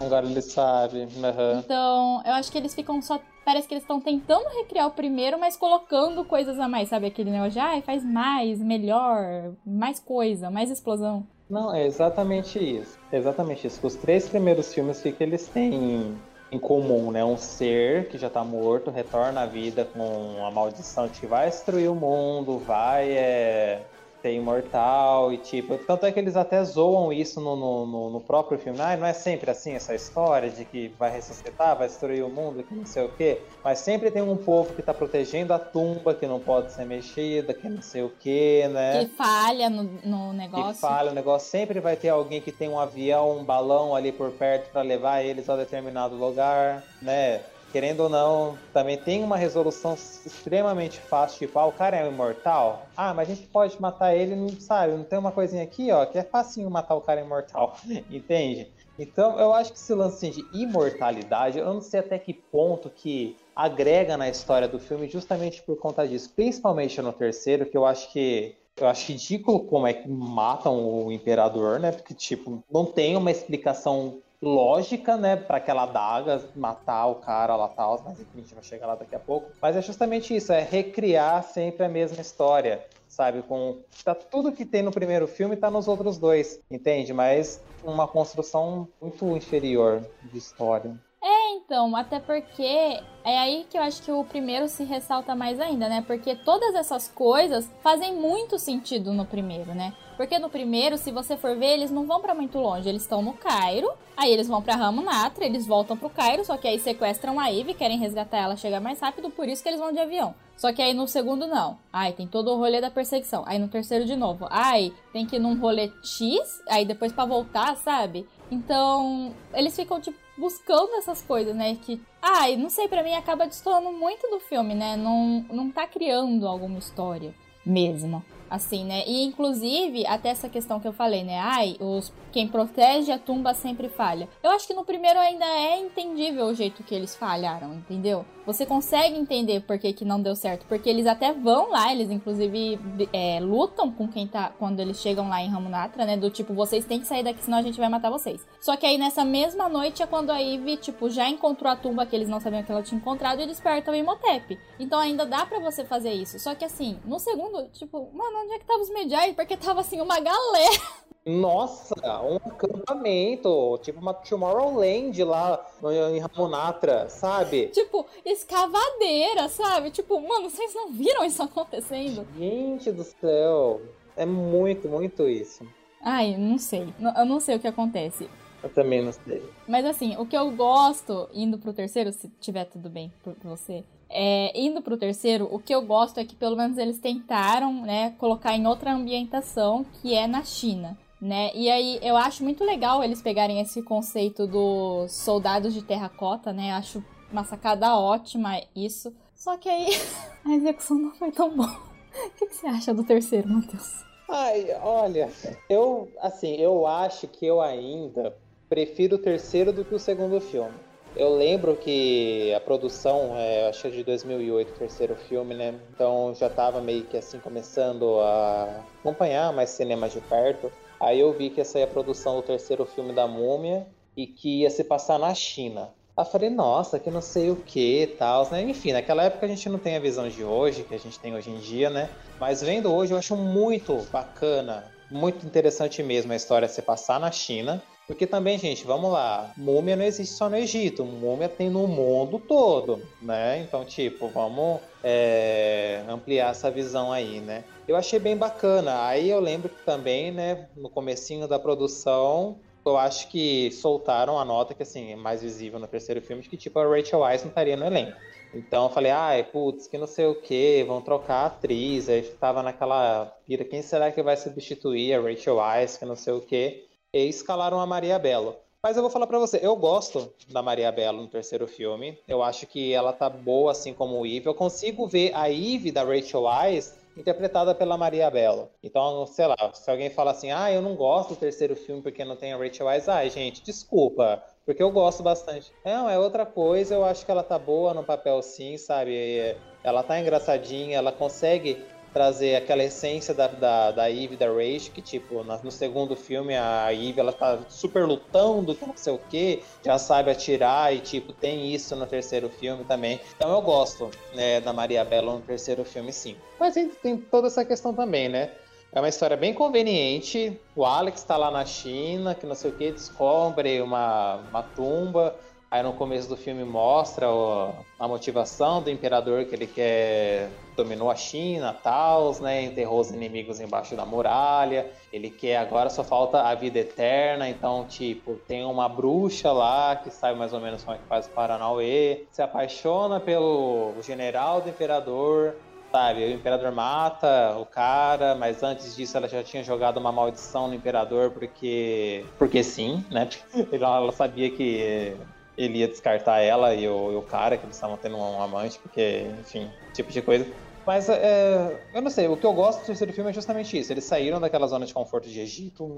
Speaker 2: Agora ele sabe. Uhum.
Speaker 1: Então, eu acho que eles ficam só. Parece que eles estão tentando recriar o primeiro, mas colocando coisas a mais, sabe? Aquele negócio de, ah, faz mais, melhor, mais coisa, mais explosão.
Speaker 2: Não, é exatamente isso. É exatamente isso. Os três primeiros filmes, o que eles têm em comum, né? Um ser que já tá morto, retorna à vida com a maldição de que vai destruir o mundo, vai é, ser imortal e tipo. Tanto é que eles até zoam isso no, no, no, próprio filme. Ah, não é sempre assim essa história de que vai ressuscitar, vai destruir o mundo, que não sei o quê. Mas sempre tem um povo que tá protegendo a tumba, que não pode ser mexida, que não sei o quê, né?
Speaker 1: Que falha no, no negócio.
Speaker 2: Que falha o negócio. Sempre vai ter alguém que tem um avião, um balão ali por perto para levar eles a determinado lugar, né? Querendo ou não, também tem uma resolução extremamente fácil, tipo, ah, o cara é imortal. Ah, mas a gente pode matar ele, não sabe? Não tem uma coisinha aqui, ó, que é facinho matar o cara imortal, entende? Então, eu acho que esse lance assim, de imortalidade, eu não sei até que ponto que agrega na história do filme justamente por conta disso, principalmente no terceiro, que eu acho que eu acho ridículo como é que matam o imperador, né? Porque, tipo, não tem uma explicação lógica, né, para aquela adaga matar o cara lá tal, mas enfim, a gente vai chegar lá daqui a pouco. Mas é justamente isso, é recriar sempre a mesma história, sabe? Com tá tudo que tem no primeiro filme tá nos outros dois, entende? Mas uma construção muito inferior de história.
Speaker 1: É, então, até porque é aí que eu acho que o primeiro se ressalta mais ainda, né? Porque todas essas coisas fazem muito sentido no primeiro, né? Porque no primeiro, se você for ver, eles não vão para muito longe. Eles estão no Cairo, aí eles vão pra Ramunatra, eles voltam pro Cairo, só que aí sequestram a Eve, querem resgatar ela, chegar mais rápido, por isso que eles vão de avião. Só que aí no segundo não. Ai, tem todo o rolê da perseguição. Aí no terceiro de novo. Ai, tem que ir num rolê X, aí depois para voltar, sabe? Então, eles ficam tipo buscando essas coisas, né? Que, ai, não sei, para mim acaba destoando muito do filme, né? Não não tá criando alguma história mesmo assim, né? E inclusive, até essa questão que eu falei, né? Ai, os quem protege a tumba sempre falha. Eu acho que no primeiro ainda é entendível o jeito que eles falharam, entendeu? Você consegue entender por que, que não deu certo, porque eles até vão lá, eles inclusive é, lutam com quem tá quando eles chegam lá em Ramunatra, né? Do tipo, vocês têm que sair daqui, senão a gente vai matar vocês. Só que aí nessa mesma noite é quando a Ivy, tipo, já encontrou a tumba que eles não sabiam que ela tinha encontrado e desperta o Imhotep. Então ainda dá para você fazer isso. Só que assim, no segundo, tipo, mano, onde é que tava os Medjay? Porque tava assim uma galera
Speaker 2: Nossa, um acampamento, tipo uma Tomorrowland lá em Ramonatra, sabe?
Speaker 1: Tipo, escavadeira, sabe? Tipo, mano, vocês não viram isso acontecendo?
Speaker 2: Gente do céu, é muito, muito isso.
Speaker 1: Ai, não sei. Eu não sei o que acontece.
Speaker 2: Eu também não sei.
Speaker 1: Mas assim, o que eu gosto, indo pro terceiro, se tiver tudo bem pra você, é, indo pro terceiro, o que eu gosto é que pelo menos eles tentaram, né, colocar em outra ambientação, que é na China né? E aí eu acho muito legal eles pegarem esse conceito dos soldados de terracota, né? Acho uma sacada ótima isso. Só que aí a execução não foi tão boa. O que, que você acha do terceiro, Matheus?
Speaker 2: Ai, olha, eu assim, eu acho que eu ainda prefiro o terceiro do que o segundo filme. Eu lembro que a produção, é, acho que é de 2008, o terceiro filme, né? Então já tava meio que assim começando a acompanhar mais cinema de perto. Aí eu vi que ia sair a produção do terceiro filme da Múmia e que ia se passar na China. Aí eu falei, nossa, que não sei o que tal, né? Enfim, naquela época a gente não tem a visão de hoje, que a gente tem hoje em dia, né? Mas vendo hoje eu acho muito bacana, muito interessante mesmo a história se passar na China. Porque também, gente, vamos lá, múmia não existe só no Egito, múmia tem no mundo todo, né? Então, tipo, vamos é, ampliar essa visão aí, né? Eu achei bem bacana. Aí eu lembro que também, né, no comecinho da produção, eu acho que soltaram a nota que, assim, é mais visível no terceiro filme, de que, tipo, a Rachel Weisz não estaria no elenco. Então eu falei, ai, putz, que não sei o que, vão trocar a atriz. Aí tava naquela pira, quem será que vai substituir a Rachel Weisz, que não sei o que escalaram a Maria Bello. Mas eu vou falar para você, eu gosto da Maria Bello no terceiro filme. Eu acho que ela tá boa assim como o Eve. Eu consigo ver a Eve da Rachel Weisz interpretada pela Maria Bello. Então, sei lá, se alguém fala assim, ah, eu não gosto do terceiro filme porque não tem a Rachel Weisz, ai, gente, desculpa, porque eu gosto bastante. Não, é outra coisa, eu acho que ela tá boa no papel sim, sabe? Ela tá engraçadinha, ela consegue trazer aquela essência da, da, da Eve da Rage, que tipo, no segundo filme a Eve ela tá super lutando, não sei o que, já sabe atirar e tipo, tem isso no terceiro filme também. Então eu gosto né, da Maria Bella no terceiro filme sim. Mas tem, toda essa questão também, né? É uma história bem conveniente. O Alex está lá na China, que não sei o que, descobre uma, uma tumba. Aí no começo do filme mostra o, a motivação do imperador que ele quer dominou a China, tal, né? Enterrou os inimigos embaixo da muralha. Ele quer agora só falta a vida eterna. Então, tipo, tem uma bruxa lá que sabe mais ou menos como é que faz o Paranauê. Se apaixona pelo general do imperador. Sabe, o imperador mata o cara, mas antes disso ela já tinha jogado uma maldição no imperador porque. Porque sim, né? Ela sabia que ele ia descartar ela e o, e o cara, que eles estavam tendo um amante, porque, enfim, tipo de coisa. Mas é, eu não sei, o que eu gosto do terceiro filme é justamente isso. Eles saíram daquela zona de conforto de Egito,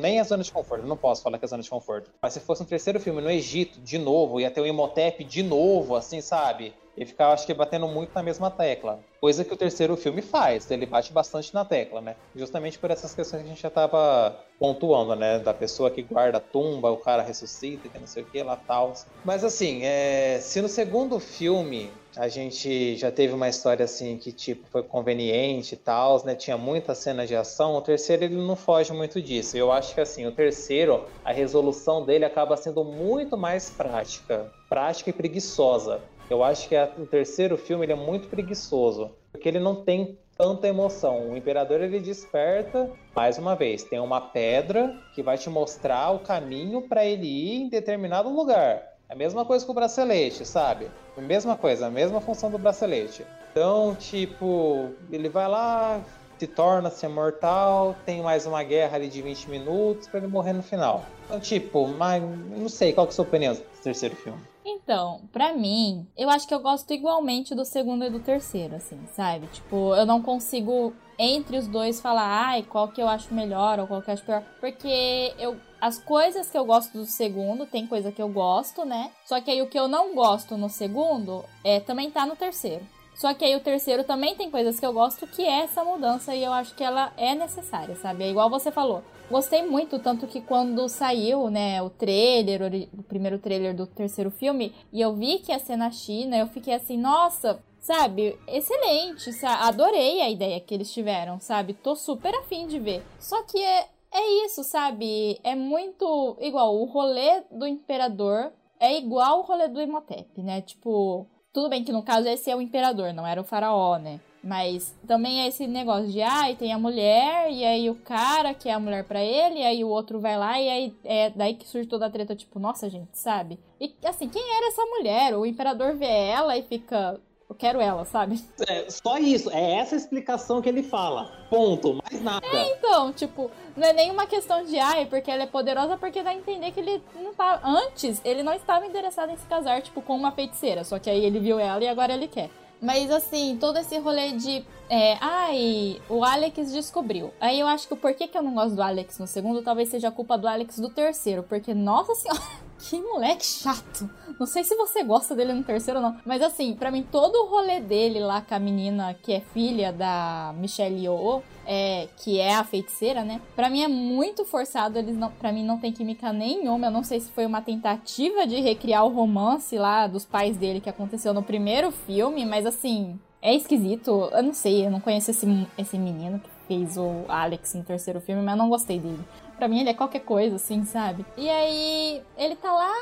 Speaker 2: nem a zona de conforto, não posso falar que é a zona de conforto. Mas se fosse um terceiro filme no Egito, de novo, ia ter o Imhotep de novo, assim, sabe? E ficar, acho que, batendo muito na mesma tecla. Coisa que o terceiro filme faz, ele bate bastante na tecla, né? Justamente por essas questões que a gente já tava pontuando, né? Da pessoa que guarda a tumba, o cara ressuscita, que não sei o que lá tal. Mas assim, é... se no segundo filme a gente já teve uma história assim que tipo foi conveniente e tal, né? Tinha muita cena de ação. O terceiro ele não foge muito disso. Eu acho que assim, o terceiro, a resolução dele acaba sendo muito mais prática, prática e preguiçosa. Eu acho que a, o terceiro filme ele é muito preguiçoso, porque ele não tem tanta emoção. O imperador ele desperta, mais uma vez, tem uma pedra que vai te mostrar o caminho para ele ir em determinado lugar. É a mesma coisa com o bracelete, sabe? A mesma coisa, a mesma função do bracelete. Então, tipo, ele vai lá, se torna-se mortal, tem mais uma guerra ali de 20 minutos para ele morrer no final. Então, tipo, mas não sei, qual que é a sua opinião do terceiro filme?
Speaker 1: Então, pra mim, eu acho que eu gosto igualmente do segundo e do terceiro, assim, sabe? Tipo, eu não consigo entre os dois falar, ai, qual que eu acho melhor ou qual que eu acho pior. Porque eu. As coisas que eu gosto do segundo, tem coisa que eu gosto, né? Só que aí o que eu não gosto no segundo é também tá no terceiro. Só que aí o terceiro também tem coisas que eu gosto, que é essa mudança, e eu acho que ela é necessária, sabe? É igual você falou. Gostei muito, tanto que quando saiu, né, o trailer, o primeiro trailer do terceiro filme, e eu vi que ia ser na China, eu fiquei assim, nossa, sabe, excelente, sabe? adorei a ideia que eles tiveram, sabe? Tô super afim de ver. Só que é, é isso, sabe? É muito igual, o rolê do Imperador é igual o rolê do Imhotep, né? Tipo, tudo bem que no caso esse é o imperador, não era o faraó, né? Mas também é esse negócio de, ai, ah, tem a mulher, e aí o cara que é a mulher para ele, e aí o outro vai lá, e aí é daí que surge toda a treta, tipo, nossa, gente, sabe? E assim, quem era essa mulher? O imperador vê ela e fica, eu quero ela, sabe?
Speaker 3: É, só isso, é essa explicação que ele fala. Ponto, mais nada.
Speaker 1: É, então, tipo, não é nenhuma questão de ai, porque ela é poderosa, porque dá a entender que ele não tá. Antes, ele não estava interessado em se casar, tipo, com uma feiticeira. Só que aí ele viu ela e agora ele quer. Mas assim, todo esse rolê de. É, ai, o Alex descobriu. Aí eu acho que o porquê que eu não gosto do Alex no segundo talvez seja a culpa do Alex do terceiro. Porque, nossa senhora. Que moleque chato. Não sei se você gosta dele no terceiro ou não. Mas assim, para mim, todo o rolê dele lá com a menina que é filha da Michelle Yeoh, é, que é a feiticeira, né? Pra mim é muito forçado. Eles não, pra mim não tem química nenhuma. Eu não sei se foi uma tentativa de recriar o romance lá dos pais dele que aconteceu no primeiro filme, mas assim, é esquisito. Eu não sei, eu não conheço esse, esse menino que fez o Alex no terceiro filme, mas eu não gostei dele. Pra mim ele é qualquer coisa, assim, sabe? E aí ele tá lá.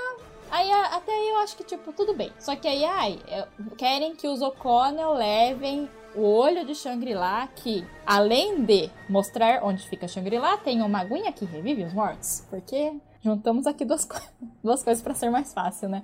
Speaker 1: Aí até aí eu acho que, tipo, tudo bem. Só que aí, ai, querem que os O'Connell levem o olho de Shangri-La, que além de mostrar onde fica Shangri-La, tem uma aguinha que revive os mortos. Porque juntamos aqui duas, co duas coisas para ser mais fácil, né?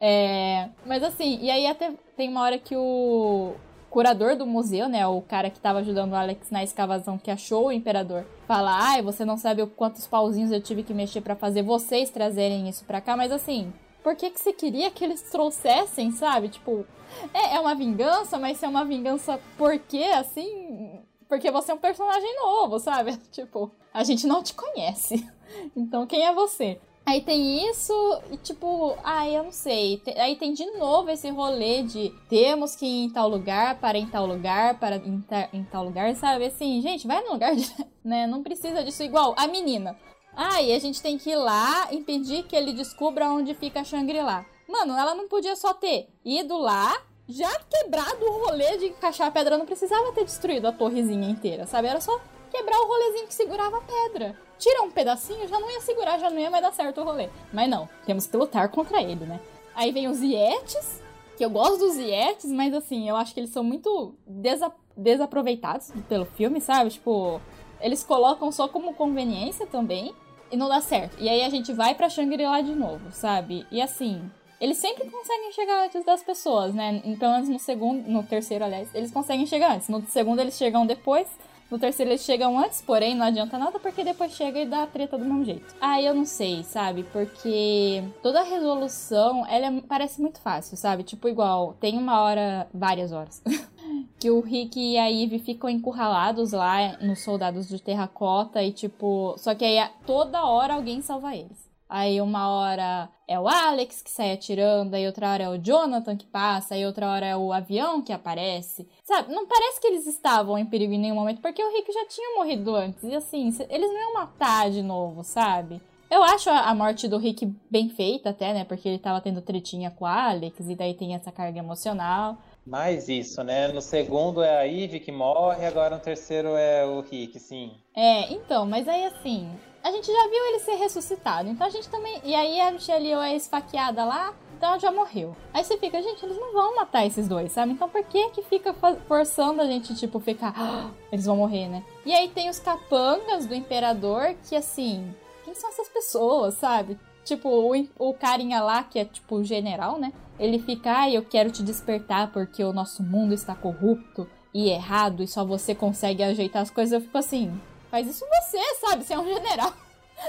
Speaker 1: É, mas assim, e aí até tem uma hora que o, curador do museu, né, o cara que estava ajudando o Alex na escavação que achou o imperador, fala: "Ai, você não sabe quantos pauzinhos eu tive que mexer para fazer vocês trazerem isso para cá", mas assim, por que que você queria que eles trouxessem, sabe? Tipo, é, é uma vingança, mas se é uma vingança por quê, assim? Porque você é um personagem novo, sabe? Tipo, a gente não te conhece. Então quem é você? Aí tem isso e tipo, ai, eu não sei. Aí tem de novo esse rolê de temos que ir em tal lugar, para em tal lugar, para em, em tal lugar, sabe? Assim, gente, vai no lugar, de, né? Não precisa disso igual a menina. Ah, e a gente tem que ir lá impedir que ele descubra onde fica Shangri-La. Mano, ela não podia só ter ido lá, já quebrado o rolê de encaixar a pedra, não precisava ter destruído a torrezinha inteira, sabe? Era só quebrar o rolezinho que segurava a pedra. Tira um pedacinho, já não ia segurar, já não ia mais dar certo o rolê. Mas não, temos que lutar contra ele, né? Aí vem os Yetis, que eu gosto dos Yetis, mas assim, eu acho que eles são muito desa desaproveitados pelo filme, sabe? Tipo, eles colocam só como conveniência também e não dá certo. E aí a gente vai pra Shangri-La de novo, sabe? E assim, eles sempre conseguem chegar antes das pessoas, né? Pelo menos no segundo, no terceiro, aliás, eles conseguem chegar antes. No segundo eles chegam depois. No terceiro eles chegam antes, porém não adianta nada porque depois chega e dá treta do mesmo jeito. Ah, eu não sei, sabe? Porque toda a resolução, ela é, parece muito fácil, sabe? Tipo igual, tem uma hora, várias horas, que o Rick e a Eve ficam encurralados lá nos soldados de terracota e tipo, só que aí toda hora alguém salva eles. Aí uma hora é o Alex que sai atirando, aí outra hora é o Jonathan que passa, aí outra hora é o avião que aparece. Sabe, não parece que eles estavam em perigo em nenhum momento, porque o Rick já tinha morrido antes. E assim, eles não iam matar de novo, sabe? Eu acho a morte do Rick bem feita até, né? Porque ele tava tendo tretinha com o Alex, e daí tem essa carga emocional.
Speaker 2: Mais isso, né? No segundo é a Eve que morre, agora no terceiro é o Rick, sim.
Speaker 1: É, então, mas aí assim, a gente já viu ele ser ressuscitado. Então a gente também. E aí a Michelle é esfaqueada lá. então ela já morreu. Aí você fica, gente, eles não vão matar esses dois, sabe? Então por que que fica forçando a gente, tipo, ficar, ah, eles vão morrer, né? E aí tem os capangas do imperador que, assim, quem são essas pessoas, sabe? Tipo, o, o carinha lá, que é tipo o general, né? Ele fica, ai, ah, eu quero te despertar porque o nosso mundo está corrupto e errado e só você consegue ajeitar as coisas. Eu fico assim, faz isso você, sabe? Você é um general.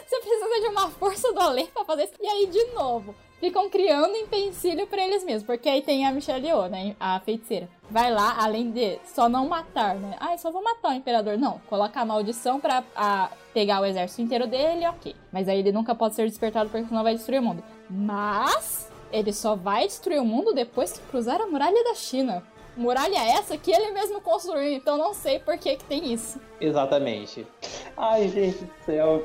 Speaker 1: Você precisa de uma força do além pra fazer isso. E aí, de novo, ficam criando empecilho para eles mesmos. Porque aí tem a Michelle Yeoh, né? A feiticeira. Vai lá, além de só não matar, né? Ai, só vou matar o imperador. Não, coloca a maldição pra a, pegar o exército inteiro dele, ok. Mas aí ele nunca pode ser despertado porque senão vai destruir o mundo. Mas ele só vai destruir o mundo depois que cruzar a muralha da China. Muralha essa que ele mesmo construiu, então não sei por que, que tem isso.
Speaker 2: Exatamente. Ai, gente do céu.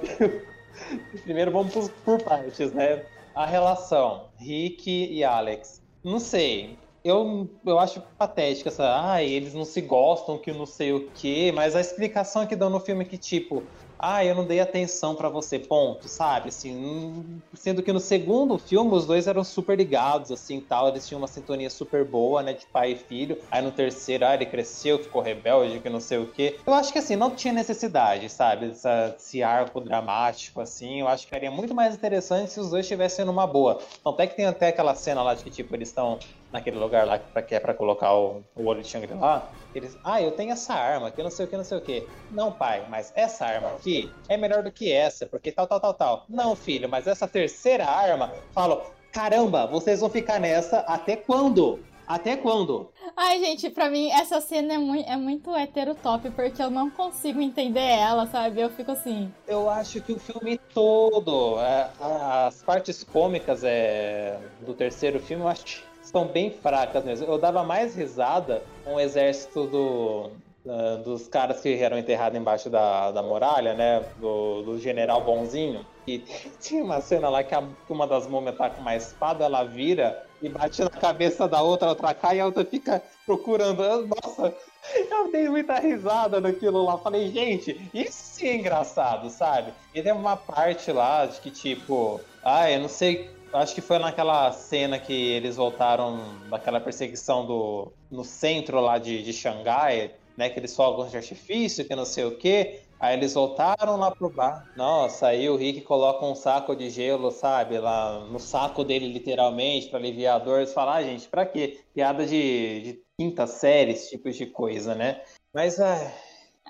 Speaker 2: Primeiro vamos por, por partes, né? A relação Rick e Alex. Não sei. Eu, eu acho patética essa. Ai, eles não se gostam, que não sei o quê. Mas a explicação que dão no filme é que, tipo, ah, eu não dei atenção para você, ponto, sabe? Assim, sendo que no segundo filme os dois eram super ligados, assim, tal, eles tinham uma sintonia super boa, né, de pai e filho. Aí no terceiro, ah, ele cresceu, ficou rebelde, que não sei o quê. Eu acho que assim, não tinha necessidade, sabe, Essa, esse arco dramático, assim. Eu acho que seria muito mais interessante se os dois estivessem numa boa. Então, até que tem até aquela cena lá de que, tipo, eles estão naquele lugar lá que é pra colocar o, o olho de Shangri-La, eles, ah, eu tenho essa arma, que não sei o que, não sei o que. Não, pai, mas essa arma aqui é melhor do que essa, porque tal, tal, tal, tal. Não, filho, mas essa terceira arma, falo, caramba, vocês vão ficar nessa até quando? Até quando?
Speaker 1: Ai, gente, pra mim essa cena é muito, é muito heterotop, porque eu não consigo entender ela, sabe? Eu fico assim.
Speaker 2: Eu acho que o filme todo, é, as partes cômicas é, do terceiro filme, eu acho estão bem fracas mesmo. Eu dava mais risada com o exército do, uh, dos caras que eram enterrados embaixo da, da muralha, né? Do, do general bonzinho. E tinha uma cena lá que a, uma das múmias tá com uma espada, ela vira e bate na cabeça da outra, a outra cai e a outra fica procurando. Nossa, eu dei muita risada naquilo lá. Falei, gente, isso sim é engraçado, sabe? E tem uma parte lá de que, tipo, ah, eu não sei acho que foi naquela cena que eles voltaram daquela perseguição do no centro lá de, de Xangai, né? Que eles fogam de artifício, que não sei o quê. Aí eles voltaram lá pro bar. Nossa, aí o Rick coloca um saco de gelo, sabe? Lá no saco dele, literalmente, para aliviar a dor. Eles falam, ah, gente, pra quê? Piada de, de quinta série, esse tipo de coisa, né? Mas.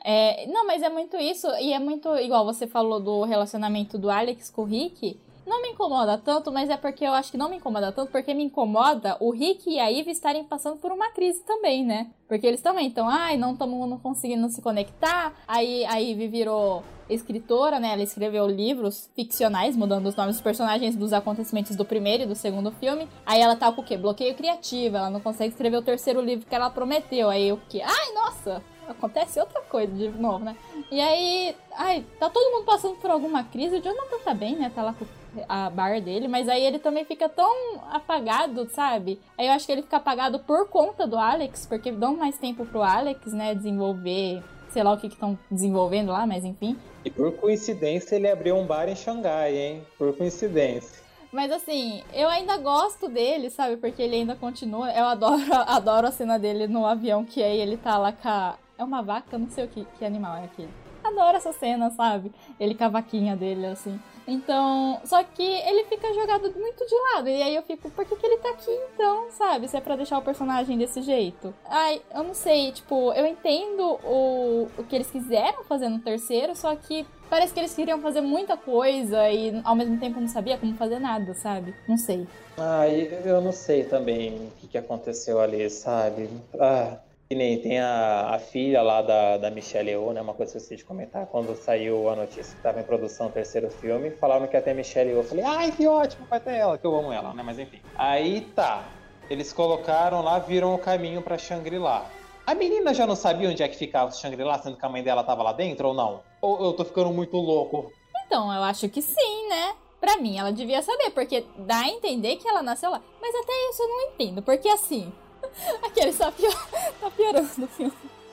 Speaker 1: É, não, mas é muito isso, e é muito igual você falou do relacionamento do Alex com o Rick não me incomoda tanto, mas é porque eu acho que não me incomoda tanto, porque me incomoda o Rick e a Eve estarem passando por uma crise também, né? Porque eles também estão, ai, não estamos conseguindo se conectar. Aí a Eve virou escritora, né? Ela escreveu livros ficcionais, mudando os nomes dos personagens dos acontecimentos do primeiro e do segundo filme. Aí ela tá com o quê? Bloqueio criativo, ela não consegue escrever o terceiro livro que ela prometeu. Aí o quê? Ai, nossa! acontece outra coisa de novo, né? E aí, ai, tá todo mundo passando por alguma crise. O Jonathan tá bem, né? Tá lá com a bar dele, mas aí ele também fica tão apagado, sabe? Aí eu acho que ele fica apagado por conta do Alex, porque dão mais tempo pro Alex, né, desenvolver, sei lá o que estão desenvolvendo lá, mas enfim.
Speaker 2: E por coincidência ele abriu um bar em Xangai, hein? Por coincidência.
Speaker 1: Mas assim, eu ainda gosto dele, sabe? Porque ele ainda continua. Eu adoro, adoro a cena dele no avião, que aí ele tá lá com a... É uma vaca? Não sei o que, que animal é aquele. Adoro essa cena, sabe? Ele com a vaquinha dele, assim. Então, só que ele fica jogado muito de lado. E aí eu fico, por que, que ele tá aqui então, sabe? Se é pra deixar o personagem desse jeito. Ai, eu não sei, tipo, eu entendo o, o que eles quiseram fazer no terceiro, só que parece que eles queriam fazer muita coisa e ao mesmo tempo não sabia como fazer nada, sabe? Não sei.
Speaker 2: Ah, eu não sei também o que aconteceu ali, sabe? Ah, que nem tem a, a filha lá da, da Michelle Yeoh, né? Uma coisa que eu esqueci de comentar. Quando saiu a notícia que estava em produção o terceiro filme, falaram que ia ter Michelle Yeoh. Eu falei, ai, que ótimo, vai ter ela, que eu amo ela, né? Mas enfim. Aí tá. Eles colocaram lá, viram o caminho para Shangri-La. A menina já não sabia onde é que ficava Shangri-La, sendo que a mãe dela tava lá dentro ou não? Ou eu tô ficando muito louco?
Speaker 1: Então, eu acho que sim, né? Pra mim, ela devia saber, porque dá a entender que ela nasceu lá. Mas até isso eu não entendo, porque assim, Aquele só pior, tá piorando o filme.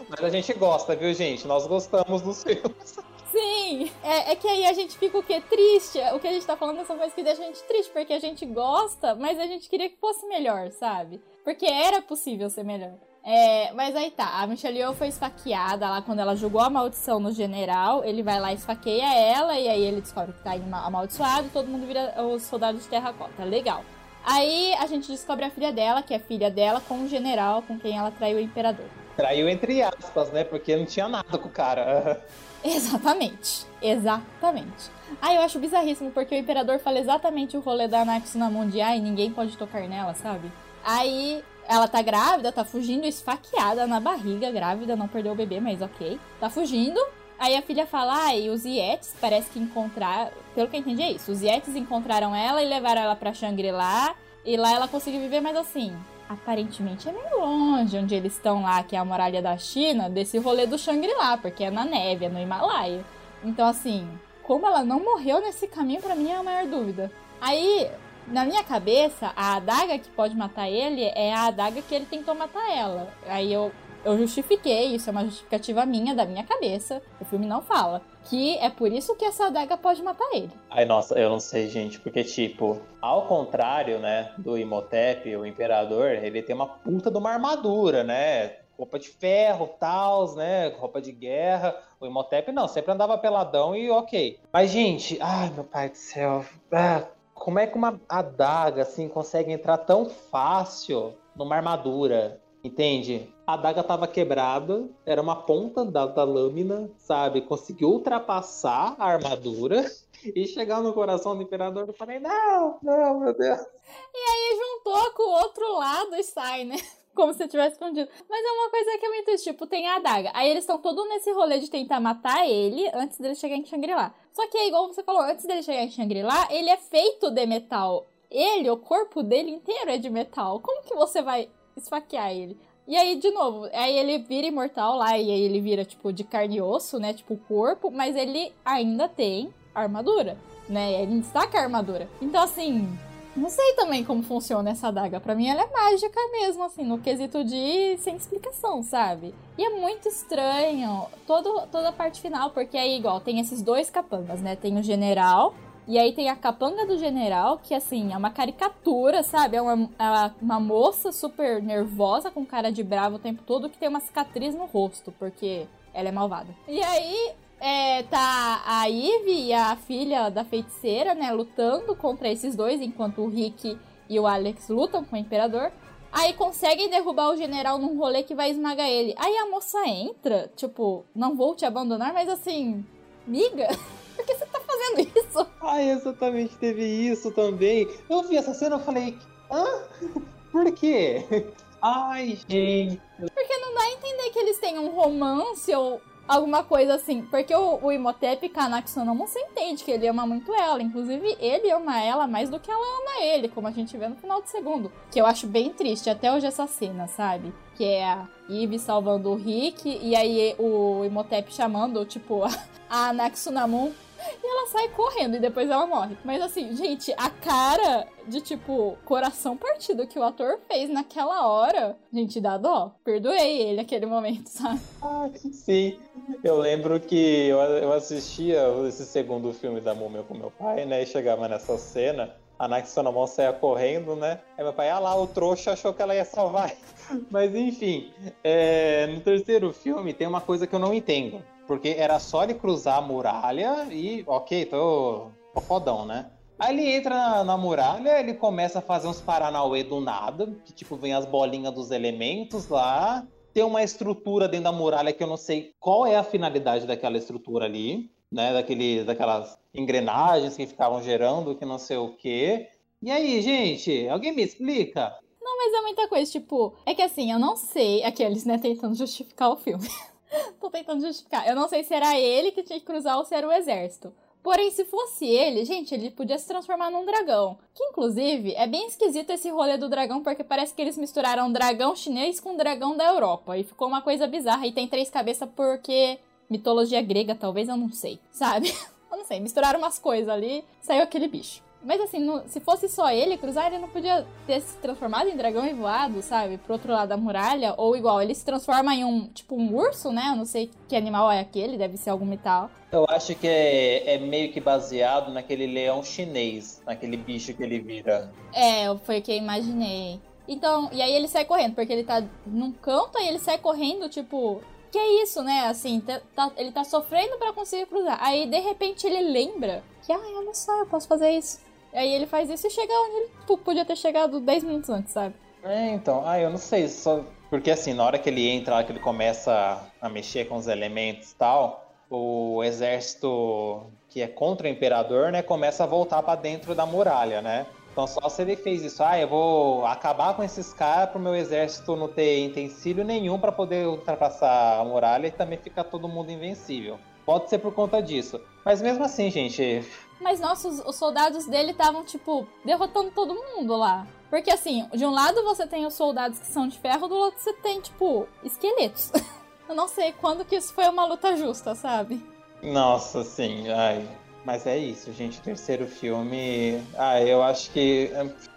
Speaker 2: Mas a gente gosta, viu, gente? Nós gostamos dos filmes.
Speaker 1: Sim, é, é, que aí a gente fica o quê? Triste. O que a gente tá falando são coisas que deixam a gente triste, porque a gente gosta, mas a gente queria que fosse melhor, sabe? Porque era possível ser melhor. É, mas aí tá, a Michelle Yeoh foi esfaqueada lá quando ela jogou a maldição no general. Ele vai lá e esfaqueia ela, e aí ele descobre que tá amaldiçoado, todo mundo vira os soldados de terracota. Legal. Aí a gente descobre a filha dela, que é filha dela, com o general com quem ela traiu o imperador.
Speaker 2: Traiu entre aspas, né? Porque não tinha nada com o cara.
Speaker 1: Exatamente. Exatamente. Ah, eu acho bizarríssimo, porque o imperador fala exatamente o rolê da Anaxuna Mundial e ninguém pode tocar nela, sabe? Aí ela tá grávida, tá fugindo, esfaqueada na barriga, grávida, não perdeu o bebê, mas ok. Tá fugindo. Aí a filha fala, ah, e os Yetis parece que encontraram. Pelo que eu entendi é isso. Os Yetis encontraram ela e levaram ela pra Shangri-La. E lá ela conseguiu viver, mas assim, aparentemente é meio longe onde eles estão lá, que é a muralha da China, desse rolê do Shangri-La, porque é na neve, é no Himalaia. Então, assim, como ela não morreu nesse caminho, para mim é a maior dúvida. Aí, na minha cabeça, a adaga que pode matar ele é a adaga que ele tentou matar ela. Aí eu, eu justifiquei, isso é uma justificativa minha, da minha cabeça. O filme não fala. Que é por isso que essa adaga pode matar ele.
Speaker 2: Ai, nossa, eu não sei, gente, porque, tipo, ao contrário, né, do Imhotep, o imperador, ele tem uma puta de uma armadura, né? Roupa de ferro, tals, né? Roupa de guerra. O Imhotep não, sempre andava peladão e ok. Mas, gente, ai, meu pai do céu. Ah, como é que uma adaga assim consegue entrar tão fácil numa armadura? Entende? A adaga estava quebrada, era uma ponta da, da lâmina, sabe? Conseguiu ultrapassar a armadura e chegar no coração do imperador. Eu falei, não, não, meu Deus.
Speaker 1: E aí juntou com o outro lado e sai, né? como se tivesse escondido. Mas é uma coisa que é muito tipo, tem a adaga. Aí eles estão todos nesse rolê de tentar matar ele antes dele chegar em Shangri-La. Só que é igual você falou, antes dele chegar em Shangri-La, ele é feito de metal. Ele, o corpo dele inteiro é de metal. Como que você vai esfaquear ele? E aí, de novo, aí ele vira imortal lá, e aí ele vira, tipo, de carne e osso, né? Tipo, corpo, mas ele ainda tem armadura, né? Ele destaca a armadura. Então, assim, não sei também como funciona essa adaga. Para mim ela é mágica mesmo, assim, no quesito de sem explicação, sabe? E é muito estranho todo, toda a parte final, porque aí, igual, tem esses dois capangas, né? Tem o general, e aí tem a capanga do general, que assim, é uma caricatura, sabe? É uma, é uma moça super nervosa, com cara de bravo o tempo todo, que tem uma cicatriz no rosto, porque ela é malvada. E aí é, tá a Eve e a filha da feiticeira, né, lutando contra esses dois, enquanto o Rick e o Alex lutam com o Imperador. Aí conseguem derrubar o general num rolê que vai esmagar ele. Aí a moça entra, tipo, não vou te abandonar, mas assim, miga, fazendo isso?
Speaker 2: Ah, exatamente, teve isso também. Eu vi essa cena e falei, hã? Por quê? Ai, gente.
Speaker 1: Porque não dá a entender que eles têm um romance ou alguma coisa assim. Porque o, o Imhotep Kanaxonomon você entende que ele ama muito ela. Inclusive, ele ama ela mais do que ela ama ele, como a gente vê no final do segundo. Que eu acho bem triste até hoje essa cena, sabe? Que é a Eve salvando o Rick e aí o Imhotep chamando, tipo, a Anaxunamon e ela sai correndo e depois ela morre. Mas assim, gente, a cara de tipo coração partido que o ator fez naquela hora, gente, dá dó. Perdoei ele naquele momento, sabe?
Speaker 2: Ah, sim. Eu lembro que eu, eu assistia esse segundo filme da Múmia com meu pai, né? E chegava nessa cena. A Nike Sonomon saia correndo, né? Aí meu pai, ah lá, o trouxa achou que ela ia salvar. Mas enfim, é, no terceiro filme tem uma coisa que eu não entendo. Porque era só ele cruzar a muralha e, ok, tô, tô fodão, né? Aí ele entra na, na, muralha, ele começa a fazer uns paranauê do nada, que tipo, vem as bolinhas dos elementos lá. Tem uma estrutura dentro da muralha que eu não sei qual é a finalidade daquela estrutura ali, né? Daquele, daquelas engrenagens que ficavam gerando, que não sei o quê. E aí, gente, alguém me explica?
Speaker 1: Não, mas é muita coisa, tipo, é que assim, eu não sei, aqueles, né, tentando justificar o filme. Tô tentando justificar. Eu não sei se era ele que tinha que cruzar ou se era o exército. Porém, se fosse ele, gente, ele podia se transformar num dragão. Que, inclusive, é bem esquisito esse rolê do dragão, porque parece que eles misturaram dragão chinês com dragão da Europa. E ficou uma coisa bizarra. E tem três cabeças porque. Mitologia grega, talvez, eu não sei. Sabe? Eu não sei. Misturaram umas coisas ali, saiu aquele bicho. Mas assim, se fosse só ele cruzar, ele não podia ter se transformado em dragão e voado, sabe? Pro outro lado da muralha. Ou igual, ele se transforma em um, tipo, um urso, né? Eu não sei que animal é aquele, deve ser algum metal.
Speaker 2: Eu acho que é, é meio que baseado naquele leão chinês, naquele bicho que ele vira.
Speaker 1: É, foi o que eu imaginei. Então, e aí ele sai correndo, porque ele tá num canto, aí ele sai correndo, tipo, que é isso, né? Assim, tá, tá, ele tá sofrendo para conseguir cruzar. Aí, de repente, ele lembra que, ah, olha só, eu posso fazer isso. Aí ele faz isso e chega onde ele tipo, podia ter chegado 10 minutos antes, sabe?
Speaker 2: É, então, ah, eu não sei, só. Porque assim, na hora que ele entra que ele começa a mexer com os elementos e tal, o exército que é contra o imperador, né, começa a voltar para dentro da muralha, né? Então só se ele fez isso, ah, eu vou acabar com esses caras pro meu exército não ter utensílio nenhum para poder ultrapassar a muralha e também ficar todo mundo invencível. Pode ser por conta disso. Mas mesmo assim, gente.
Speaker 1: Mas nossos os soldados dele estavam, tipo, derrotando todo mundo lá. Porque assim, de um lado você tem os soldados que são de ferro, do outro você tem, tipo, esqueletos. Eu não sei quando que isso foi uma luta justa, sabe?
Speaker 2: Nossa, sim, ai. Mas é isso, gente. Terceiro filme. Ah, eu acho que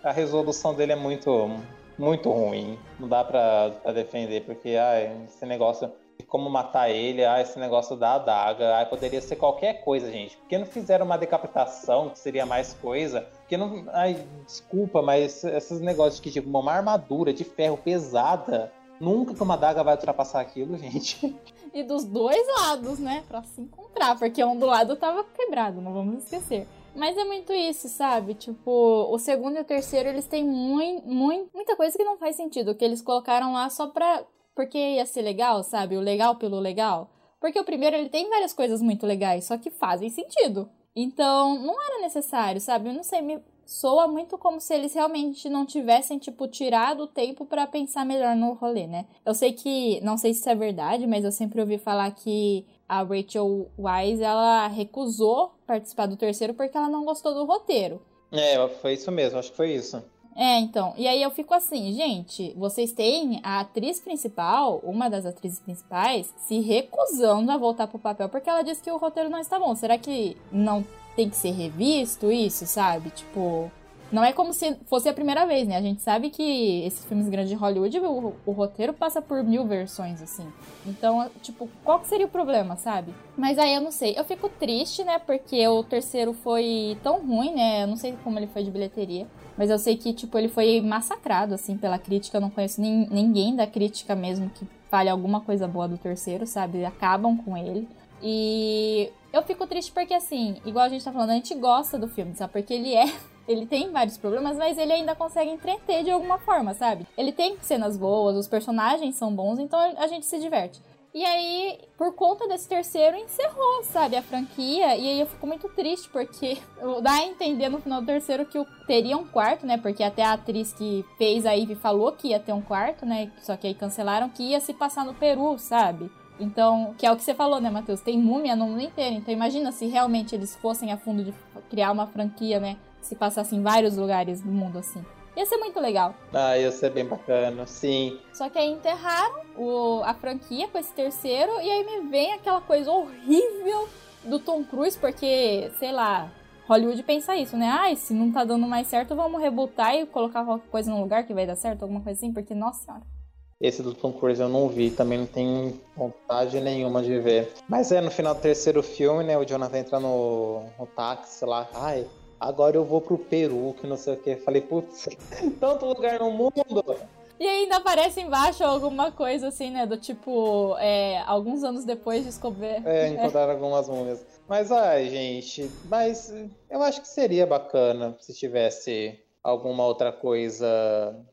Speaker 2: a resolução dele é muito, muito ruim. Não dá pra, pra defender, porque ah, esse negócio como matar ele, ah, esse negócio da adaga, ah, poderia ser qualquer coisa, gente. Porque não fizeram uma decapitação, que seria mais coisa. Porque não. Ai, desculpa, mas esses negócios que, tipo, uma armadura de ferro pesada. Nunca que uma adaga vai ultrapassar aquilo, gente.
Speaker 1: e dos dois lados, né? Pra se encontrar, porque um do lado tava quebrado, não vamos esquecer. Mas é muito isso, sabe? Tipo, o segundo e o terceiro, eles têm muito, muito, muita coisa que não faz sentido, que eles colocaram lá só pra. Porque ia ser legal, sabe? O legal pelo legal. Porque o primeiro, ele tem várias coisas muito legais, só que fazem sentido. Então, não era necessário, sabe? Eu não sei, me soa muito como se eles realmente não tivessem, tipo, tirado o tempo para pensar melhor no rolê, né? Eu sei que, não sei se isso é verdade, mas eu sempre ouvi falar que a Rachel Wise, ela recusou participar do terceiro porque ela não gostou do roteiro.
Speaker 2: É, foi isso mesmo, acho que foi isso.
Speaker 1: É, então. E aí eu fico assim, gente, vocês têm a atriz principal, uma das atrizes principais, se recusando a voltar pro papel porque ela disse que o roteiro não está bom. Será que não tem que ser revisto, isso, sabe? Tipo, não é como se fosse a primeira vez, né? A gente sabe que esses filmes grandes de Hollywood, o, o, roteiro passa por mil versões, assim. Então, tipo, qual seria o problema, sabe? Mas aí eu não sei. Eu fico triste, né? Porque o terceiro foi tão ruim, né? Eu não sei como ele foi de bilheteria. Mas eu sei que, tipo, ele foi massacrado, assim, pela crítica. Eu não conheço nem, ninguém da crítica mesmo que fale alguma coisa boa do terceiro, sabe? Acabam com ele. E eu fico triste porque, assim, igual a gente tá falando, a gente gosta do filme, sabe? Porque ele é. Ele tem vários problemas, mas ele ainda consegue entreter de alguma forma, sabe? Ele tem cenas boas, os personagens são bons, então a gente se diverte. E aí, por conta desse terceiro, encerrou, sabe, a franquia. E aí eu fico muito triste, porque dá a entender no final do terceiro que teria um quarto, né? Porque até a atriz que fez a Ivy falou que ia ter um quarto, né? Só que aí cancelaram que ia se passar no Peru, sabe? Então, que é o que você falou, né, Matheus? Tem múmia no mundo inteiro. Então, imagina se realmente eles fossem a fundo de criar uma franquia, né? Se passasse em vários lugares do mundo assim. Ia ser muito legal.
Speaker 2: Ah, ia ser bem bacana, sim.
Speaker 1: Só que aí enterraram o, a franquia com esse terceiro, e aí me vem aquela coisa horrível do Tom Cruise, porque, sei lá, Hollywood pensa isso, né? Ah, se não tá dando mais certo, vamos rebutar e colocar qualquer coisa no lugar que vai dar certo, alguma coisa assim, porque, nossa senhora.
Speaker 2: Esse do Tom Cruise eu não vi, também não tenho vontade nenhuma de ver. Mas é, no final do terceiro filme, né, o Jonathan entra no, no táxi lá, ai, agora eu vou pro Peru, que não sei o que. Falei, putz, tanto lugar no mundo.
Speaker 1: E ainda aparece embaixo alguma coisa assim, né? Do tipo, é, alguns anos depois descobrir.
Speaker 2: É, encontraram algumas múmias. Mas, ai, gente, mas eu acho que seria bacana se tivesse alguma outra coisa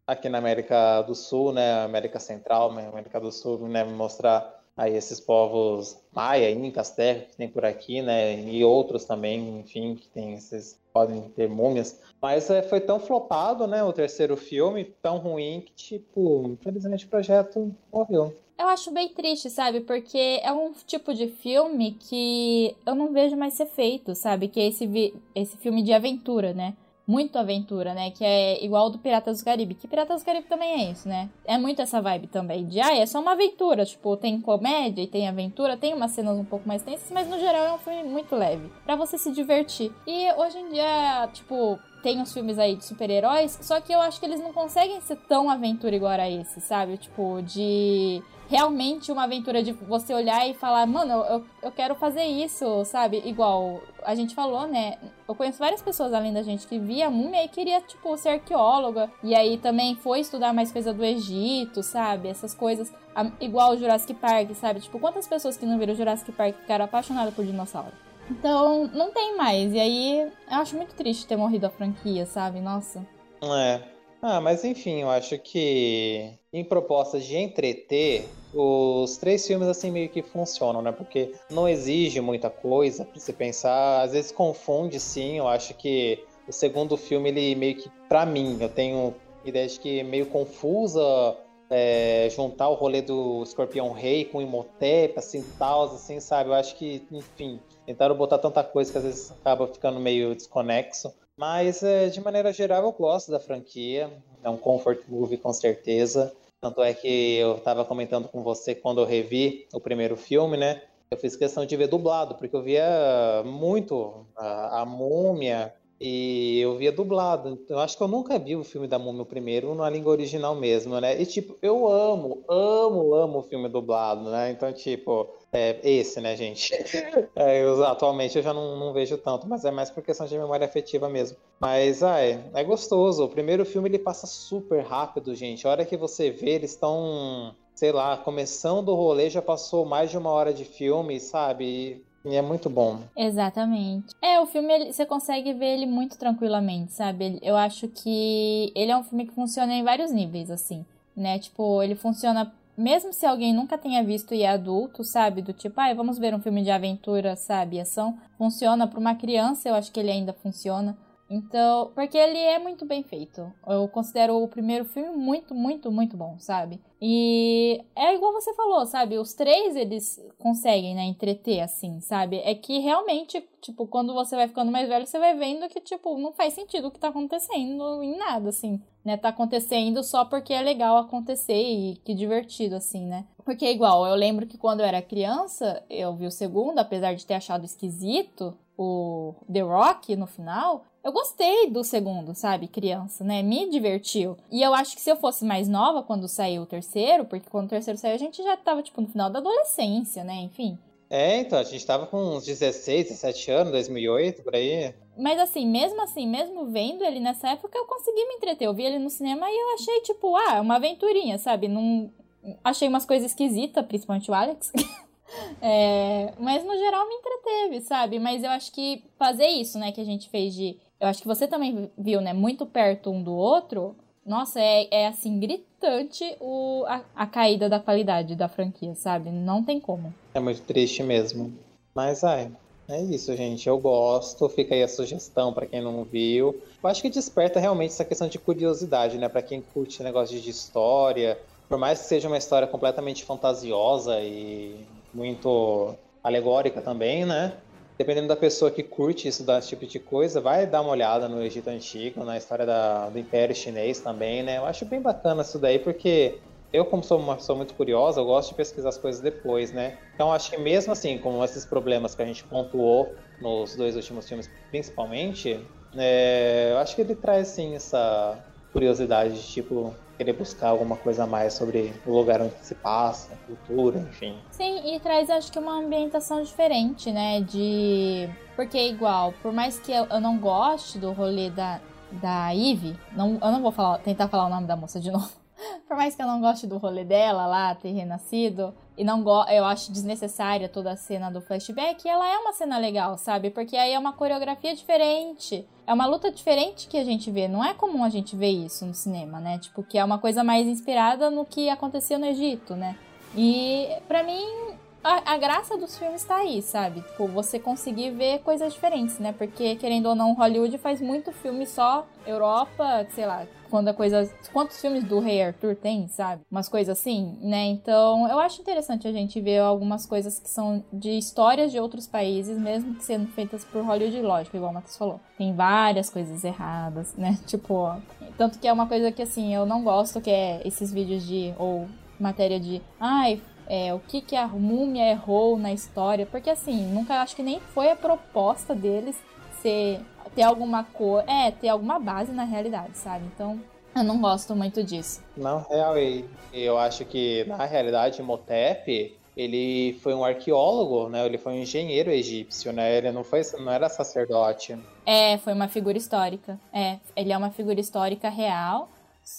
Speaker 2: aqui na América do Sul, né, América Central, né, América do Sul, né, mostrar aí esses povos maia, incas, terra que tem por aqui, né, e outros também, enfim, que tem esses podem ter múmias, mas é, foi tão flopado, né, o terceiro filme, tão ruim que tipo, infelizmente o projeto morreu.
Speaker 1: Eu acho bem triste, sabe? Porque é um tipo de filme que eu não vejo mais ser feito, sabe? Que é esse, esse filme de aventura, né? Muito aventura, né? Que é igual do Piratas do Caribe. Que Piratas do Caribe também é isso, né? É muito essa vibe também. De, ah, é só uma aventura. Tipo, tem comédia e tem aventura. Tem umas cenas um pouco mais tensas, mas no geral é um filme muito leve. para você se divertir. E hoje em dia, tipo, tem os filmes aí de super-heróis, só que eu acho que eles não conseguem ser tão aventura igual a esse, sabe? Tipo, de realmente uma aventura de você olhar e falar, mano, eu, eu quero fazer isso, sabe? Igual a gente falou, né? Eu conheço várias pessoas além da gente que via a múmia e queria, tipo, ser arqueóloga. E aí também foi estudar mais coisa do Egito, sabe? Essas coisas. Igual o Jurassic Park, sabe? Tipo, quantas pessoas que não viram Jurassic Park ficaram apaixonadas por dinossauro? Então, não tem mais. E aí, eu acho muito triste ter morrido a franquia, sabe? Nossa.
Speaker 2: É. Ah, mas enfim, eu acho que em propostas de entreter, os três filmes assim meio que funcionam, né? Porque não exige muita coisa pra você pensar, às vezes confunde sim, eu acho que o segundo filme, ele meio que, pra mim, eu tenho ideia de que é meio confusa é, juntar o rolê do Escorpião Rei com o Imhotep, assim, tal, assim, sabe? Eu acho que, enfim, tentaram botar tanta coisa que às vezes acaba ficando meio desconexo. Mas, é, de maneira geral, eu gosto da franquia. É um comfort movie, com certeza. Tanto é que eu estava comentando com você quando eu revi o primeiro filme, né? Eu fiz questão de ver dublado, porque eu via muito a, a múmia, e eu via dublado. Eu acho que eu nunca vi o filme da Múmia primeiro na língua original mesmo, né? E tipo, eu amo, amo, amo o filme dublado, né? Então, tipo, é esse, né, gente? É, eu, atualmente eu já não, não, vejo tanto, mas é mais por questão de memória afetiva mesmo. Mas, é, é gostoso. O primeiro filme ele passa super rápido, gente. A hora que você vê, eles estão sei lá, começando o rolê já passou mais de uma hora de filme, sabe? E é muito bom.
Speaker 1: Exatamente. É, o filme ele, você consegue ver ele muito tranquilamente, sabe? Eu acho que ele é um filme que funciona em vários níveis, assim, né? Tipo, ele funciona mesmo se alguém nunca tenha visto e é adulto, sabe? Do tipo, ah, vamos ver um filme de aventura, sabe? Ação. Funciona para uma criança, eu acho que ele ainda funciona. Então, porque ele é muito bem feito. Eu considero o primeiro filme muito, muito, muito bom, sabe? E é igual você falou, sabe? Os três eles conseguem, né, entreter assim, sabe? É que realmente, tipo, quando você vai ficando mais velho, você vai vendo que, tipo, não faz sentido o que tá acontecendo em nada, assim, né? Tá acontecendo só porque é legal acontecer e que divertido, assim, né? Porque é igual, eu lembro que quando eu era criança, eu vi o segundo, apesar de ter achado esquisito, o The Rock no final, eu gostei do segundo, sabe, criança, né? Me divertiu. E eu acho que se eu fosse mais nova quando saiu o terceiro, porque quando o terceiro saiu a gente já tava, tipo, no final da adolescência, né? Enfim.
Speaker 2: É, então, a gente tava com uns 16, 17 anos, 2008, por aí.
Speaker 1: Mas assim, mesmo assim, mesmo vendo ele nessa época, eu consegui me entreter. Eu vi ele no cinema e eu achei, tipo, ah, uma aventurinha, sabe? Não... Achei umas coisas esquisitas, principalmente o Alex. é... Mas no geral me entreteve, sabe? Mas eu acho que fazer isso, né, que a gente fez de eu acho que você também viu, né? Muito perto um do outro. Nossa, é, é assim, gritante o, a, a caída da qualidade da franquia, sabe? Não tem como.
Speaker 2: É muito triste mesmo. Mas, ai, é isso, gente. Eu gosto. Fica aí a sugestão para quem não viu. Eu acho que desperta realmente essa questão de curiosidade, né? Para quem curte negócio de história. Por mais que seja uma história completamente fantasiosa e muito alegórica também, né? Dependendo da pessoa que curte estudar esse tipo de coisa, vai dar uma olhada no Egito Antigo, na história da, do Império Chinês também, né? Eu acho bem bacana isso daí, porque eu, como sou uma pessoa muito curiosa, eu gosto de pesquisar as coisas depois, né? Então, acho que mesmo assim, com esses problemas que a gente pontuou nos dois últimos filmes, principalmente, é, eu acho que ele traz, sim, essa curiosidade de, tipo, querer buscar alguma coisa a mais sobre o lugar onde se passa, cultura, enfim.
Speaker 1: Sim, e traz acho que uma ambientação diferente, né? De. Porque é igual, por mais que eu, eu não goste do rolê da, da Eve, não, eu não vou falar, tentar falar o nome da moça de novo. por mais que eu não goste do rolê dela lá, ter renascido, e não go eu acho desnecessária toda a cena do flashback, ela é uma cena legal, sabe? Porque aí é uma coreografia diferente. É uma luta diferente que a gente vê. Não é comum a gente ver isso no cinema, né? Tipo, que é uma coisa mais inspirada no que aconteceu no Egito, né? E para mim a, a graça dos filmes tá aí, sabe? Tipo, você conseguir ver coisas diferentes, né? Porque, querendo ou não, Hollywood faz muito filme só Europa, sei lá, quando a coisa. Quantos filmes do Rei Arthur tem, sabe? Umas coisas assim, né? Então, eu acho interessante a gente ver algumas coisas que são de histórias de outros países, mesmo que sendo feitas por Hollywood, lógico, igual o Matheus falou. Tem várias coisas erradas, né? Tipo, tanto que é uma coisa que assim, eu não gosto, que é esses vídeos de. ou matéria de. Ai, é, o que, que a múmia errou na história, porque assim, nunca acho que nem foi a proposta deles ser ter alguma cor, é, ter alguma base na realidade, sabe? Então, eu não gosto muito disso.
Speaker 2: Não, real, eu acho que na realidade Motep, ele foi um arqueólogo, né? Ele foi um engenheiro egípcio, né? Ele não foi, não era sacerdote.
Speaker 1: É, foi uma figura histórica. É, ele é uma figura histórica real.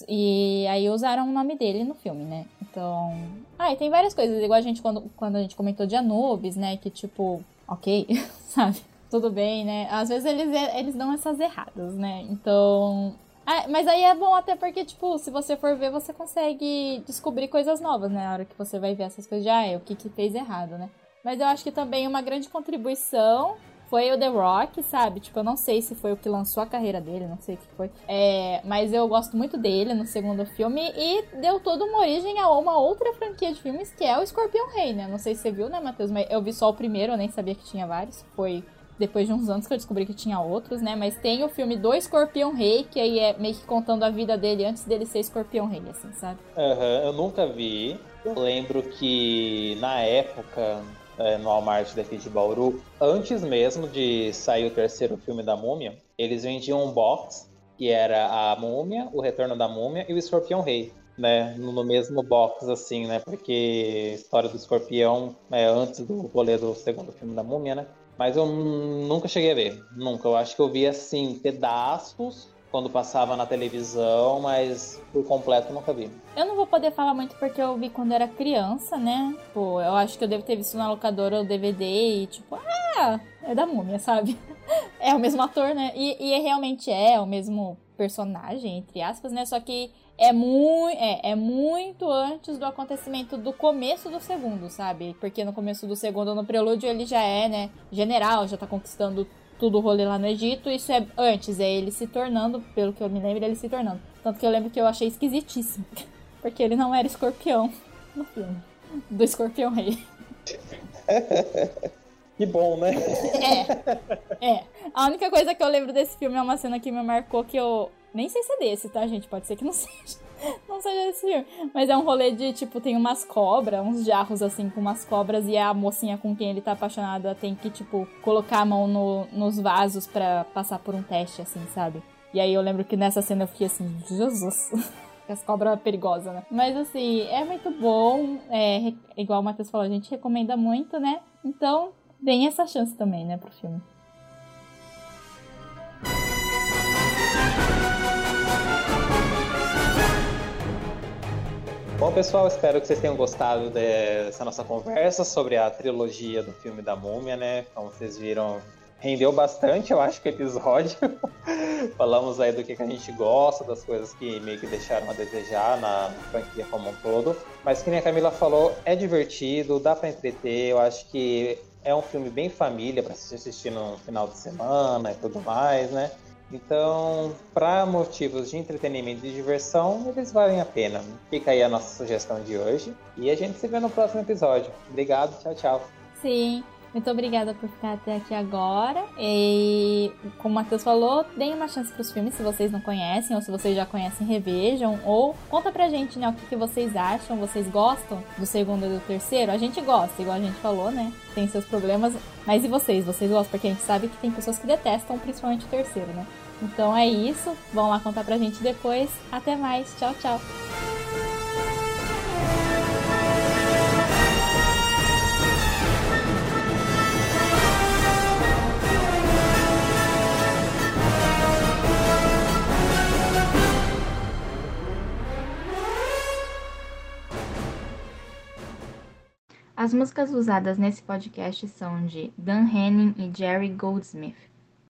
Speaker 1: E aí usaram o nome dele no filme, né? Então. Ah, e tem várias coisas, igual a gente quando, quando a gente comentou de Anubis, né? Que tipo, ok, sabe? Tudo bem, né? Às vezes eles, eles dão essas erradas, né? Então. Ah, mas aí é bom até porque, tipo, se você for ver, você consegue descobrir coisas novas, né? Na hora que você vai ver essas coisas de, ah, o que, que fez errado, né? Mas eu acho que também uma grande contribuição foi o The Rock, sabe? Tipo, eu não sei se foi o que lançou a carreira dele, não sei o que foi. É, mas eu gosto muito dele no segundo filme e deu toda uma origem a uma outra franquia de filmes que é o Escorpião Rei, né? Não sei se você viu, né, Matheus? Mas eu vi só o primeiro, eu nem sabia que tinha vários. Foi depois de uns anos que eu descobri que tinha outros, né? Mas tem o filme do Escorpião Rei, que aí é meio que contando a vida dele antes dele ser Escorpião Rei, assim, sabe?
Speaker 2: Uhum, eu nunca vi. Eu lembro que na época é, no Walmart daqui de Bauru, antes mesmo de sair o terceiro filme da Múmia, eles vendiam um box que era a Múmia, o Retorno da Múmia e o Escorpião Rei. Né, no mesmo box, assim, né? Porque a história do escorpião é antes do rolê do segundo filme da Múmia, né? Mas eu nunca cheguei a ver, nunca. Eu acho que eu vi, assim, pedaços quando passava na televisão, mas por completo nunca vi.
Speaker 1: Eu não vou poder falar muito porque eu vi quando era criança, né? Pô, eu acho que eu devo ter visto na locadora o DVD e tipo, ah, é da múmia, sabe? é o mesmo ator, né? E, e realmente é o mesmo personagem, entre aspas, né? Só que é, mu é, é muito antes do acontecimento do começo do segundo, sabe? Porque no começo do segundo, no prelúdio, ele já é, né, general, já tá conquistando tudo o rolê lá no Egito. Isso é antes, é ele se tornando, pelo que eu me lembro, ele se tornando. Tanto que eu lembro que eu achei esquisitíssimo. Porque ele não era escorpião no filme. Do escorpião rei.
Speaker 2: Que bom, né?
Speaker 1: É. É. A única coisa que eu lembro desse filme é uma cena que me marcou que eu. Nem sei se é desse, tá, gente? Pode ser que não seja. Não seja desse filme. Mas é um rolê de, tipo, tem umas cobras, uns jarros assim com umas cobras, e a mocinha com quem ele tá apaixonado tem que, tipo, colocar a mão no, nos vasos para passar por um teste, assim, sabe? E aí eu lembro que nessa cena eu fiquei assim, Jesus. As cobras perigosas, né? Mas assim, é muito bom. É, igual o Matheus falou, a gente recomenda muito, né? Então, deem essa chance também, né, pro filme.
Speaker 2: Bom, pessoal, espero que vocês tenham gostado dessa nossa conversa sobre a trilogia do filme da Múmia, né? Como vocês viram, rendeu bastante, eu acho, que episódio. Falamos aí do que, a gente gosta, das coisas que meio que deixaram a desejar na franquia como um todo. Mas, que nem a Camila falou, é divertido, dá para entreter. Eu acho que é um filme bem família para se assistir no final de semana e tudo mais, né? Então, para motivos de entretenimento e diversão, eles valem a pena. Fica aí a nossa sugestão de hoje e a gente se vê no próximo episódio. Obrigado, tchau, tchau.
Speaker 1: Sim. Muito obrigada por ficar até aqui agora. E, como o Matheus falou, deem uma chance para os filmes se vocês não conhecem, ou se vocês já conhecem, revejam. Ou conta pra gente, né, o que, que vocês acham. Vocês gostam do segundo e do terceiro? A gente gosta, igual a gente falou, né? Tem seus problemas. Mas e vocês? Vocês gostam? Porque a gente sabe que tem pessoas que detestam, principalmente o terceiro, né? Então é isso. Vão lá contar pra gente depois. Até mais. Tchau, tchau. As músicas usadas nesse podcast são de Dan Henning e Jerry Goldsmith.